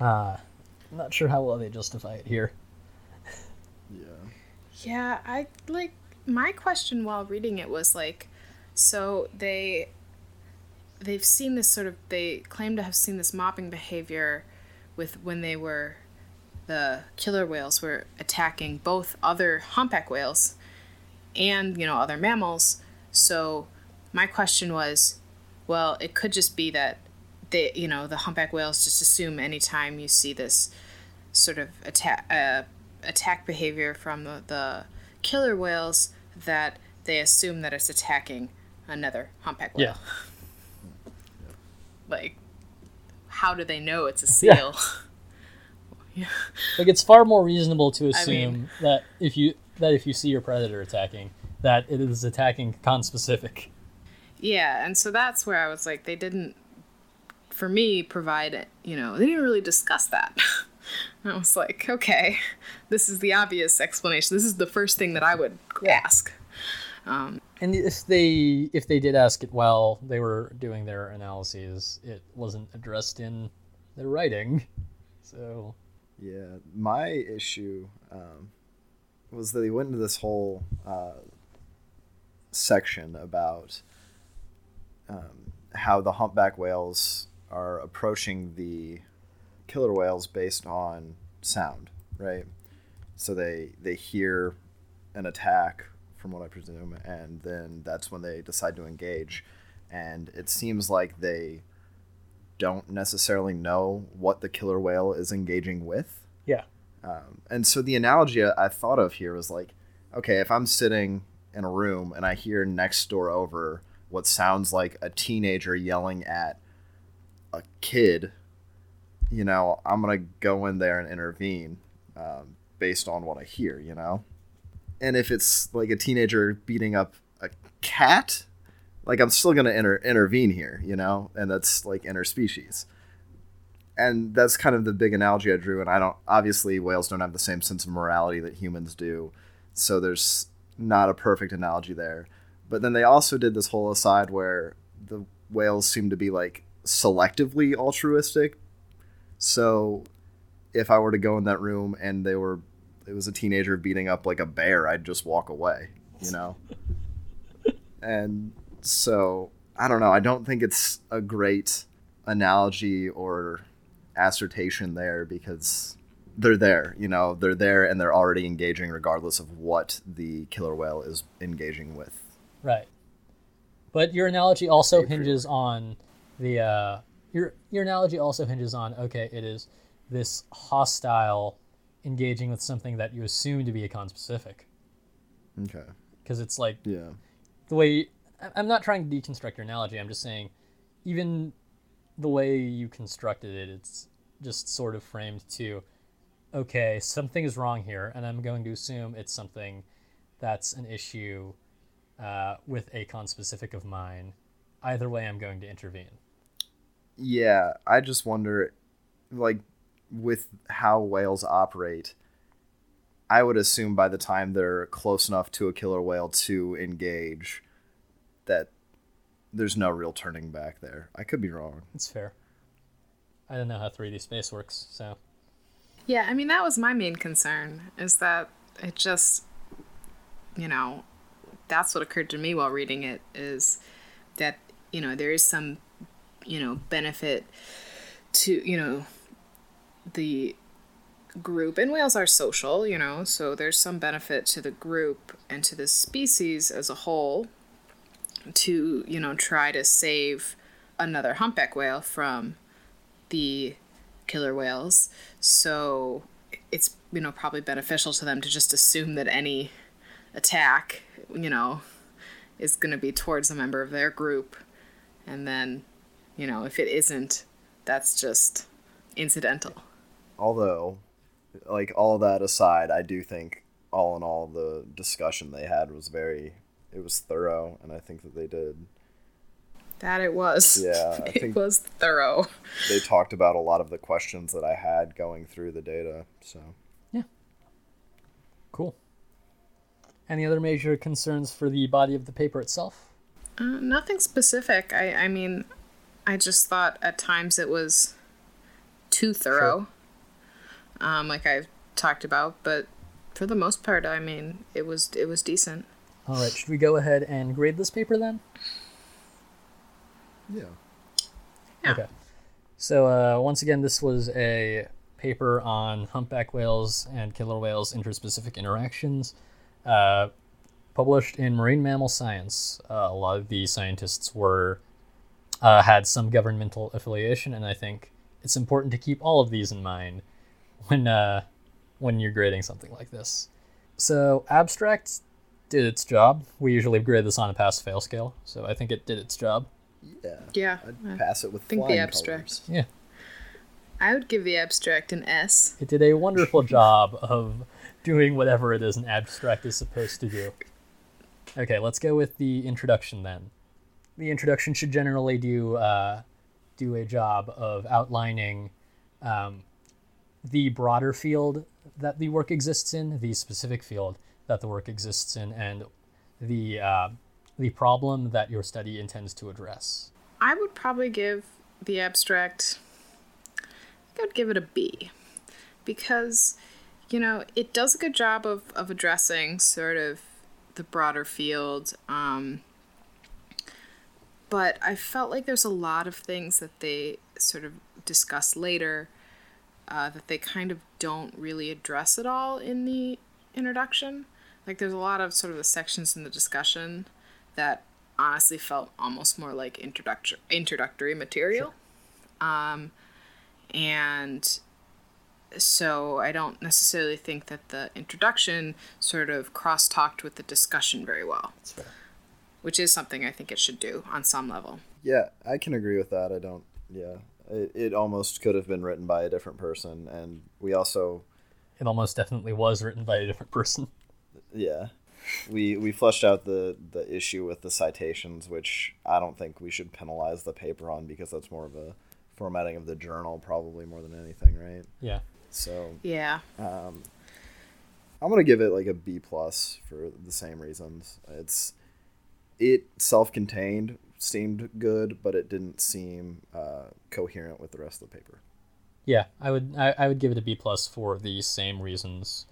Uh, I'm not sure how well they justify it here. Yeah. Yeah, I like my question while reading it was like so they they've seen this sort of they claim to have seen this mobbing behavior with when they were the killer whales were attacking both other humpback whales and you know other mammals. So my question was well it could just be that they you know the humpback whales just assume anytime you see this sort of attack uh, attack behavior from the, the killer whales that they assume that it's attacking another humpback whale. Yeah. (laughs) Like, how do they know it's a seal? (laughs) Yeah. Like it's far more reasonable to I assume mean- that if you that if you see your predator attacking, that it is attacking conspecific. Yeah, and so that's where I was like, they didn't, for me, provide, it. you know, they didn't really discuss that. (laughs) I was like, okay, this is the obvious explanation. This is the first thing that I would ask. Um, And if they if they did ask it while they were doing their analyses, it wasn't addressed in their writing. So Yeah, my issue um, was that he went into this whole uh, section about um, how the humpback whales are approaching the killer whales based on sound, right? So they they hear an attack, from what I presume, and then that's when they decide to engage. And it seems like they don't necessarily know what the killer whale is engaging with. yeah, Um, and so the analogy I thought of here was like, okay, if I'm sitting in a room and I hear next door over what sounds like a teenager yelling at a kid, you know, I'm gonna go in there and intervene um, based on what I hear, you know. And if it's like a teenager beating up a cat, like I'm still gonna inter- intervene here, you know, and that's like interspecies and that's kind of the big analogy I drew. And I don't obviously whales don't have the same sense of morality that humans do, so there's not a perfect analogy there. But then they also did this whole aside where the whales seem to be like selectively altruistic. So if I were to go in that room and they were it was a teenager beating up like a bear, I'd just walk away, you know. (laughs) and so I don't know. I don't think it's a great analogy or assertion there because they're there. You know, they're there and they're already engaging regardless of what the killer whale is engaging with. Right. But your analogy also hinges on the uh, your your analogy also hinges on okay, it is this hostile engaging with something that you assume to be a conspecific Okay. because it's like Yeah. the way I'm not trying to deconstruct your analogy. I'm just saying, even the way you constructed it, it's just sort of framed to, okay, something is wrong here, and I'm going to assume it's something that's an issue uh, with a conspecific of mine. Either way, I'm going to intervene. Yeah, I just wonder, like, with how whales operate, I would assume by the time they're close enough to a killer whale to engage, that there's no real turning back there. I could be wrong. It's fair. I don't know how 3D space works, so Yeah, I mean that was my main concern is that it just you know, that's what occurred to me while reading it is that, you know, there is some, you know, benefit to, you know, the group and whales are social, you know, so there's some benefit to the group and to the species as a whole to, you know, try to save another humpback whale from the killer whales. So it's you know probably beneficial to them to just assume that any attack, you know, is going to be towards a member of their group and then, you know, if it isn't, that's just incidental. Although, like, all that aside, I do think, all in all, the discussion they had was very, it was thorough, and I think that they did. That it was. Yeah, I (laughs) it was thorough. They talked about a lot of the questions that I had going through the data, so. Yeah. Cool. Any other major concerns for the body of the paper itself? Uh, nothing specific. I, I mean, I just thought at times it was too thorough, um, like I've talked about. But for the most part, I mean, it was it was decent. All right, should we go ahead and grade this paper then? Yeah. Yeah. Okay. So uh, once again, this was a paper on humpback whales and killer whales interspecific interactions, uh, published in Marine Mammal Science. Uh, a lot of the scientists were uh, had some governmental affiliation, and I think it's important to keep all of these in mind when uh, when you're grading something like this. So abstract did its job. We usually grade this on a pass-fail scale, so I think it did its job. Yeah. Yeah, I'd I pass it with think the flying abstract. colors. Yeah. I would give the abstract an S. It did a wonderful job of doing whatever it is an abstract is supposed to do. Okay, let's go with the introduction then. The introduction should generally do uh, do a job of outlining um, the broader field that the work exists in, the specific field that the work exists in, and the uh, the problem that your study intends to address. I would probably give the abstract. I think I would give it a B, because, you know, it does a good job of of addressing sort of the broader field. Um, but I felt like there's a lot of things that they sort of discuss later uh, that they kind of don't really address at all in the introduction. Like there's a lot of sort of the sections in the discussion that honestly felt almost more like introductory introductory material. Um, and so I don't necessarily think that the introduction sort of cross talked with the discussion very well, which is something I think it should do on some level. Yeah, I can agree with that. I don't. Yeah, it, it almost could have been written by a different person, and we also, It almost definitely was written by a different person. yeah, we we fleshed out the the issue with the citations, which I don't think we should penalize the paper on because that's more of a formatting of the journal, probably more than anything, right? Yeah. So Yeah. um, I'm gonna give it like a B plus for the same reasons. It's it self-contained seemed good, but it didn't seem uh, coherent with the rest of the paper. Yeah, I would I, I would give it a B plus for the same reasons.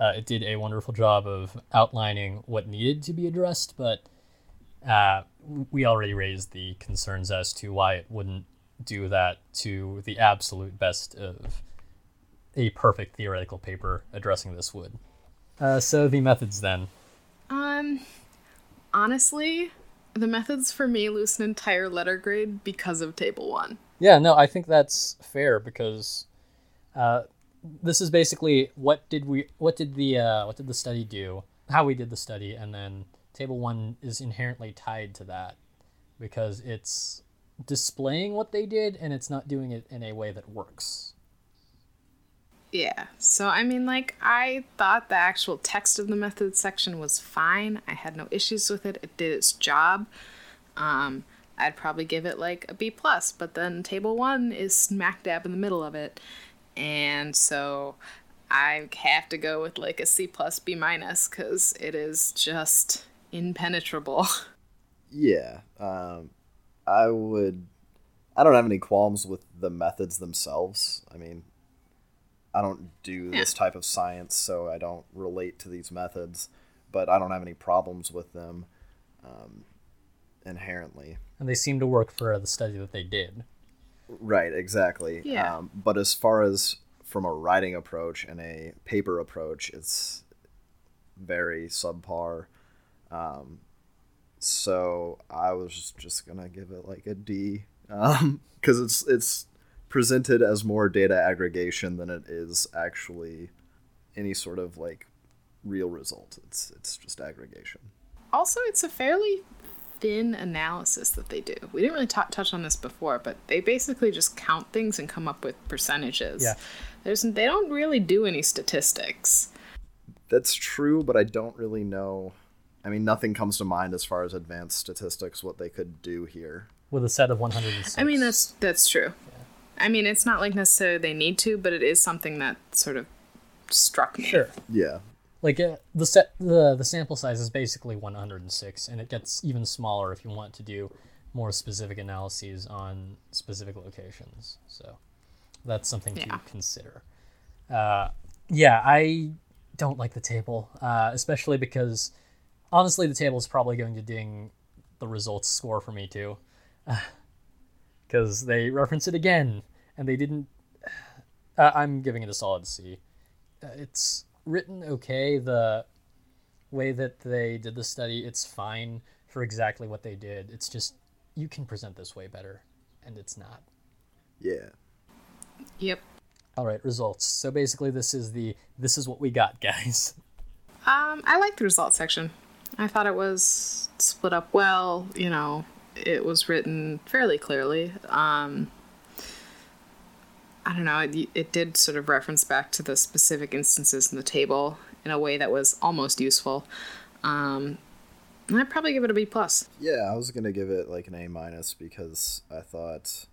Uh, it did a wonderful job of outlining what needed to be addressed, but uh, we already raised the concerns as to why it wouldn't do that to the absolute best of a perfect theoretical paper addressing this would. Uh, so the methods then. Um, honestly, the methods for me lose an entire letter grade because of table one. Yeah, no, I think that's fair because uh, this is basically what did we what did the uh, what did the study do, how we did the study, and then table one is inherently tied to that because it's displaying what they did and it's not doing it in a way that works. Yeah. So, I mean, like, I thought the actual text of the methods section was fine. I had no issues with it. It did its job. Um, I'd probably give it like a B plus, but then table one is smack dab in the middle of it, and so I have to go with like a C plus B minus because it is just impenetrable. (laughs) Yeah, um, I would. I don't have any qualms with the methods themselves. I mean, I don't do this type of science, so I don't relate to these methods, but I don't have any problems with them um, inherently. And they seem to work for the study that they did. Right, exactly. Yeah. Um, but as far as from a writing approach and a paper approach, it's very subpar. Um, so I was just gonna give it like a D, because it's it's presented as more data aggregation than it is actually any sort of like real result. It's it's just aggregation. also, it's a fairly thin analysis that they do. We didn't really ta touch on this before, but they basically just count things and come up with percentages. Yeah. There's they don't really do any statistics. That's true, but I don't really know. I mean, nothing comes to mind as far as advanced statistics what they could do here. with a set of 106. I mean, that's that's true. I mean, it's not like necessarily they need to, but it is something that sort of struck me. sure. Yeah, Like uh, the set, the the sample size is basically 106, and it gets even smaller if you want to do more specific analyses on specific locations. So that's something Yeah. to consider. Uh, yeah, I don't like the table, uh, especially because honestly, the table is probably going to ding the results score for me too, (laughs) because they reference it again, and they didn't. (sighs) Uh, I'm giving it a solid C. Uh, it's written okay. The way that they did the study, it's fine for exactly what they did. It's just you can present this way better, and it's not. yeah. Yep. All right, results. So basically, this is the this is what we got, (laughs) guys. Um, I like the results section. I thought it was split up well. You know, it was written fairly clearly. Um, I don't know. It, it did sort of reference back to the specific instances in the table in a way that was almost useful. Um, I'd probably give it a B plus. Yeah, I was gonna give it like an A minus because I thought,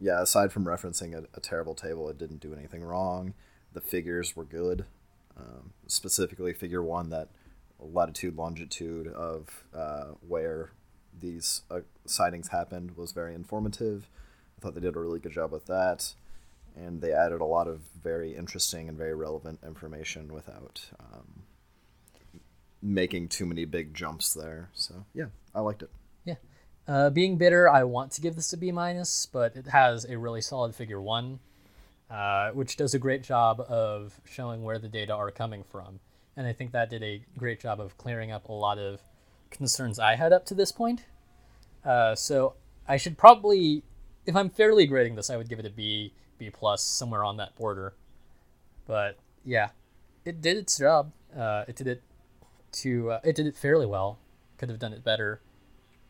yeah, aside from referencing a, a terrible table, it didn't do anything wrong. The figures were good, um, specifically Figure One, that latitude longitude of uh, where these uh, sightings happened was very informative. I thought they did a really good job with that, and they added a lot of very interesting and very relevant information without um, making too many big jumps there. So yeah, I liked it. Yeah. Uh, being bitter, I want to give this a B minus, but it has a really solid figure one, uh, which does a great job of showing where the data are coming from, and I think that did a great job of clearing up a lot of concerns I had up to this point. Uh, so I should probably, if I'm fairly grading this, I would give it a B, B plus, somewhere on that border. But yeah, it did its job. Uh, it did it to, uh, it did it fairly well. Could have done it better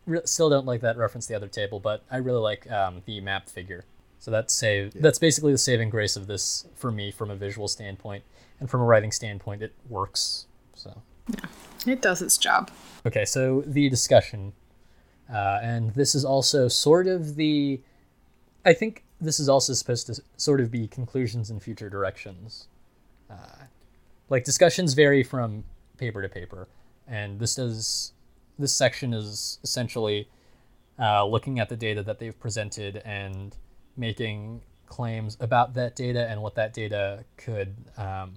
re- still don't like that reference to the other table, but I really like um, the map figure. So that's save. That's basically the saving grace of this for me from a visual standpoint, and from a writing standpoint, it works. So yeah, It does its job. okay, so the discussion, uh, and this is also sort of the. I think this is also supposed to sort of be conclusions and future directions. Uh, like discussions vary from paper to paper, and this does. This section is essentially uh, looking at the data that they've presented and making claims about that data and what that data could um,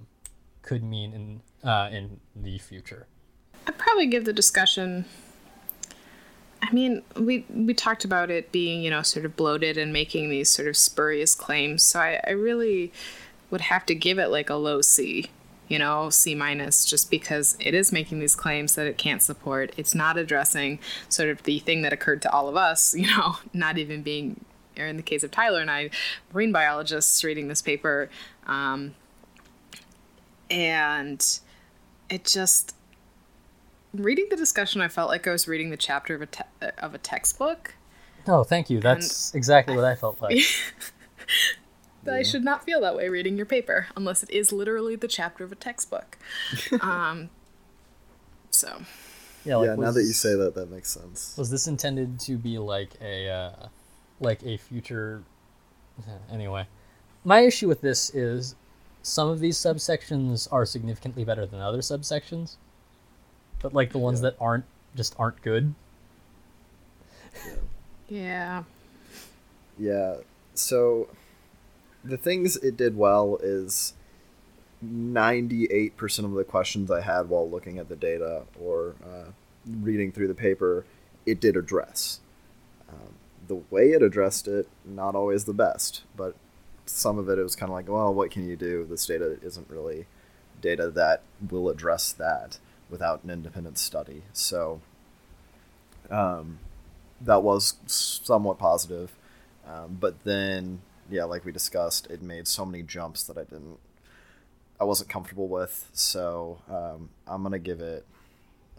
could mean in uh, in the future. I'd probably give the discussion I mean, we we talked about it being, you know, sort of bloated and making these sort of spurious claims. So I, I really would have to give it like a low C, you know, C minus, just because it is making these claims that it can't support. It's not addressing sort of the thing that occurred to all of us, (laughs) you know, not even being, or in the case of Tyler and I, marine biologists reading this paper. Um, and it just reading the discussion, I felt like I was reading the chapter of a te- of a textbook. Oh, thank you. That's exactly what I felt (laughs) like. But I should not feel that way reading your paper, unless it is literally the chapter of a textbook. (laughs) um, so Yeah, like yeah, now that you say that, that makes sense. Was this intended to be like a uh, like a future? (laughs) Anyway, my issue with this is some of these subsections are significantly better than other subsections, but like the ones Yeah. that aren't just aren't good. yeah, Yeah. So the things it did well is 98% of the questions I had while looking at the data or uh, reading through the paper, it did address. Um, the way it addressed it, not always the best, but some of it, it was kind of like, well, what can you do? This data isn't really data that will address that without an independent study. So um, that was somewhat positive. Um, but then, yeah, like we discussed, it made so many jumps that I didn't, I wasn't comfortable with. So um, I'm gonna give it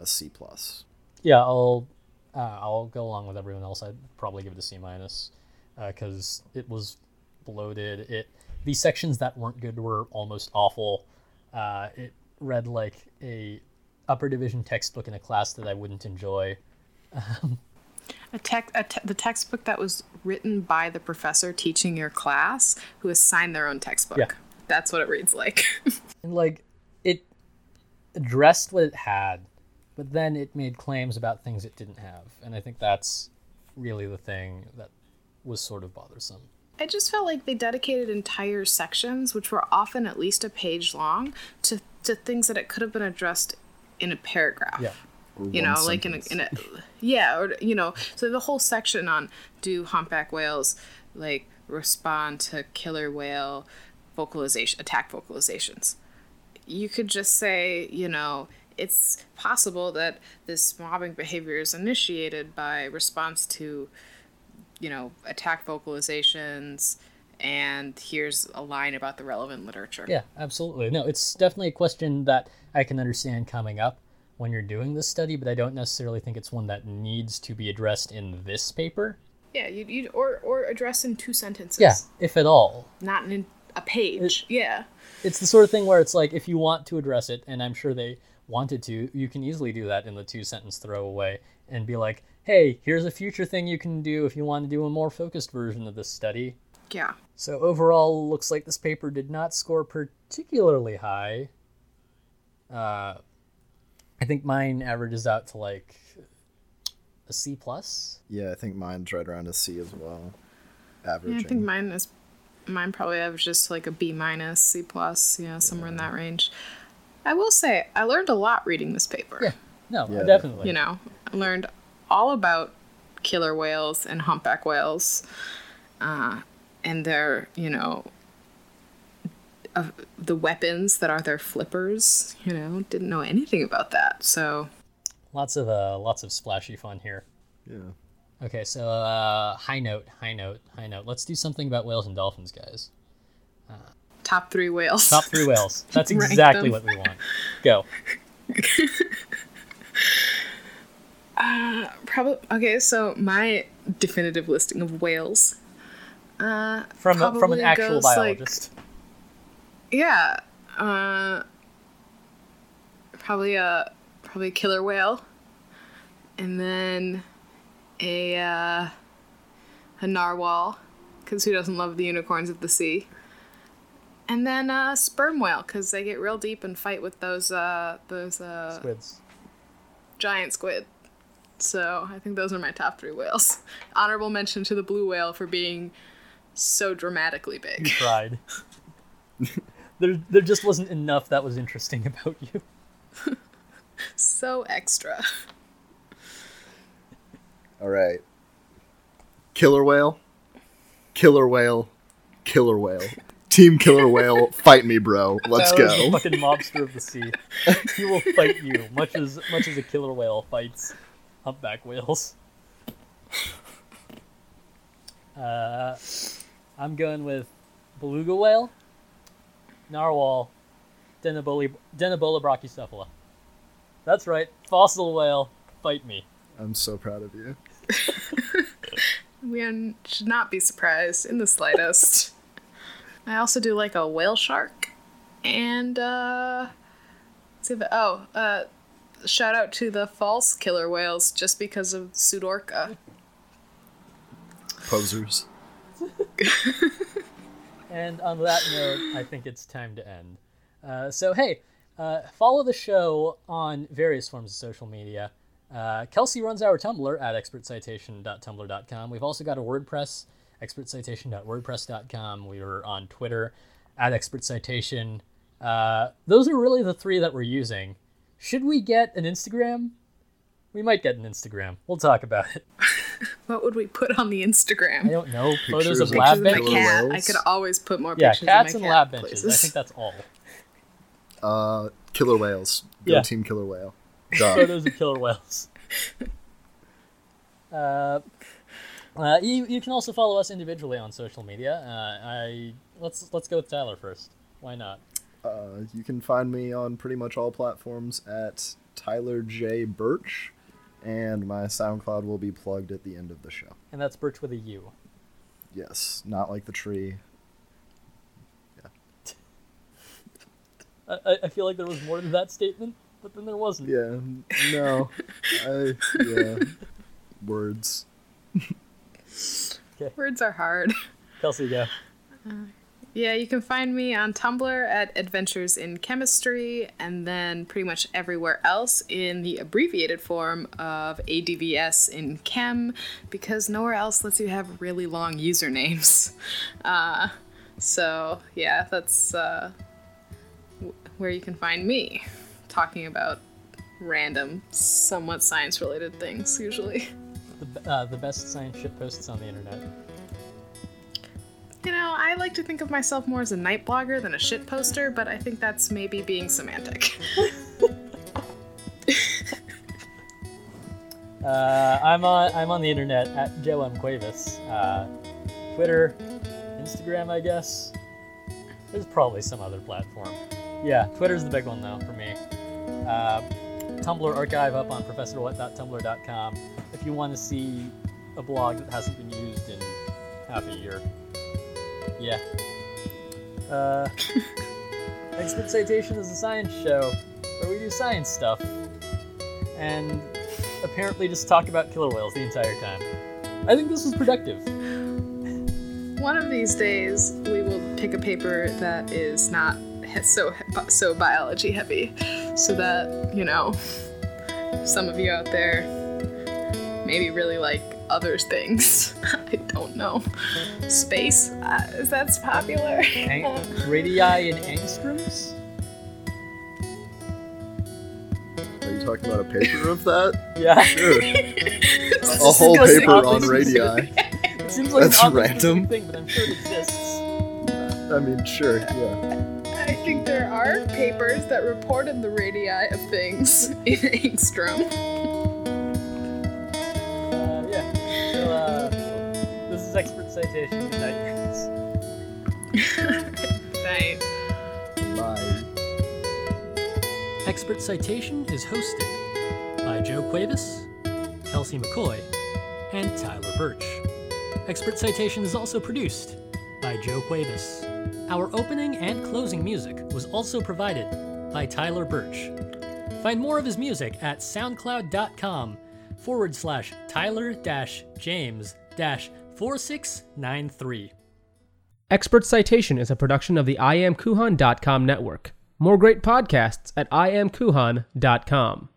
a C plus. Yeah, I'll uh, I'll go along with everyone else. I'd probably give it a C minus because it was bloated. It the sections that weren't good were almost awful. Uh, it read like a upper division textbook in a class that I wouldn't enjoy. Um, a tech a te- the textbook that was written by the professor teaching your class who assigned their own textbook. Yeah. That's what it reads like. (laughs) And like it addressed what it had, but then it made claims about things it didn't have, and I think that's really the thing that was sort of bothersome. I just felt like they dedicated entire sections, which were often at least a page long, to, to things that it could have been addressed in a paragraph. Yeah. You one know, like in a, in a, (laughs) yeah, or you know, so the whole section on do humpback whales like respond to killer whale vocalization, attack vocalizations. You could just say, you know, it's possible that this mobbing behavior is initiated by response to you know, attack vocalizations, and here's a line about the relevant literature. Yeah, absolutely. No, it's definitely a question that I can understand coming up when you're doing this study, but I don't necessarily think it's one that needs to be addressed in this paper. Yeah, you you or or address in two sentences. Yeah, if at all. Not in a page. yeah. It's the sort of thing where it's like if you want to address it, and I'm sure they wanted to, you can easily do that in the two sentence throwaway and be like, hey, here's a future thing you can do if you want to do a more focused version of this study. Yeah. So overall, looks like this paper did not score particularly high. Uh, I think mine averages out to like a C plus. Yeah, I think mine's right around a C as well. Yeah, I think mine is mine probably averages to like a B minus, C plus, yeah, somewhere in that range. I will say I learned a lot reading this paper. Yeah, no, Yeah, definitely. You know, I learned all about killer whales and humpback whales, uh, and their, you know, uh, the weapons that are their flippers. You know, didn't know anything about that. So lots of uh, lots of splashy fun here. Yeah. Okay, so uh, high note, high note, high note. Let's do something about whales and dolphins, guys. Uh, top three whales. Top three whales. (laughs) That's exactly what we want. Go. (laughs) uh, Probably okay. So my definitive listing of whales. Uh, From a, from an actual goes, like- biologist. Yeah. Uh, probably a probably a killer whale, and then a uh, a narwhal, because who doesn't love the unicorns of the sea? And then a sperm whale, because they get real deep and fight with those uh, those uh, Squids. giant squid. So I think those are my top three whales. Honorable mention to the blue whale for being so dramatically big. You tried. (laughs) there, there just wasn't enough that was interesting (laughs) about you. so extra. All right. Killer whale, killer whale, killer whale. Team killer whale, (laughs) fight me, bro. Let's Tyler's the go. fucking mobster of the sea. he will fight you, much as much as a killer whale fights humpback whales. Uh, I'm going with beluga whale, narwhal, Denebola, Denebola brachycephala. That's right, fossil whale, fight me. I'm so proud of you. (laughs) We are, should not be surprised in the slightest. I also do like a whale shark, and uh, let's see if oh, uh, shout out to the false killer whales just because of Pseudorca. Posers. (laughs) And on that note, I think it's time to end. Uh, so, hey, uh, follow the show on various forms of social media. Uh, Kelsey runs our Tumblr at expertcitation.tumblr.com. We've also got a WordPress, expertcitation.wordpress.com. We are on Twitter at expertcitation. Uh, those are really the three that we're using. Should we get an Instagram? We might get an Instagram. We'll talk about it. (laughs) (laughs) What would we put on the Instagram? I don't know. Photos Pictures of of lab Pictures of my benches. benches. cat. I could always put more Yeah, pictures cats of and my lab benches. places. I think that's all. Uh, killer whales. Go Yeah. team killer whale. (laughs) Duh. photos of killer whales. (laughs) Uh, uh, you, you can also follow us individually on social media. Uh, I let's let's go with Tyler first. Why not? Uh, you can find me on pretty much all platforms at Tyler J Burch, and my SoundCloud will be plugged at the end of the show. And that's Burch with a U. Yes, not like the tree. I, (laughs) I- I feel like there was more to that statement, but then there wasn't. Yeah, no, I yeah, words. (laughs) Words are hard. Kelsey, go. Uh, Yeah, you can find me on Tumblr at Adventures in Chemistry, and then pretty much everywhere else in the abbreviated form of ADVS in Chem, because nowhere else lets you have really long usernames. (laughs) Uh, so, yeah, that's uh, where you can find me talking about random, somewhat science related things, usually. The, uh, the best science shit posts on the internet. You know, I like to think of myself more as a night blogger than a shit poster, but I think that's maybe being semantic. (laughs) Uh, I'm on I'm on the internet at Joe M Cuevas. Uh, Twitter, Instagram, I guess. There's probably some other platform. Yeah, Twitter's the big one though for me. Uh, Tumblr archive up on professorwhat.tumblr.com if you want to see a blog that hasn't been used in half a year. Yeah. Uh, (laughs) Expert Citation is a science show where we do science stuff. And apparently just talk about killer whales the entire time. I think this was productive. One of these days, we will pick a paper that is not so so biology heavy, so that you know, some of you out there maybe really like other things. (laughs) I don't know. Space uh, is that's popular. Ang- (laughs) radii and angstroms? Are you talking about a paper of that? (laughs) Yeah. Sure. This A whole paper on radii. It seems like That's an random. thing, but I'm sure it exists. I mean, sure, yeah. I think there are papers that reported the radii of things in angstrom. Is expert citation. Good night, guys. (laughs) Right. Bye. Expert Citation is hosted by Joe Cuevas, Kelsey McCoy, and Tyler Burch. Expert Citation is also produced by Joe Cuevas. Our opening and closing music was also provided by Tyler Burch. Find more of his music at soundcloud.com forward slash Tyler dash James dash 4693. Expert Citation is a production of the IamKuhan.com network. More great podcasts at IamKuhan.com.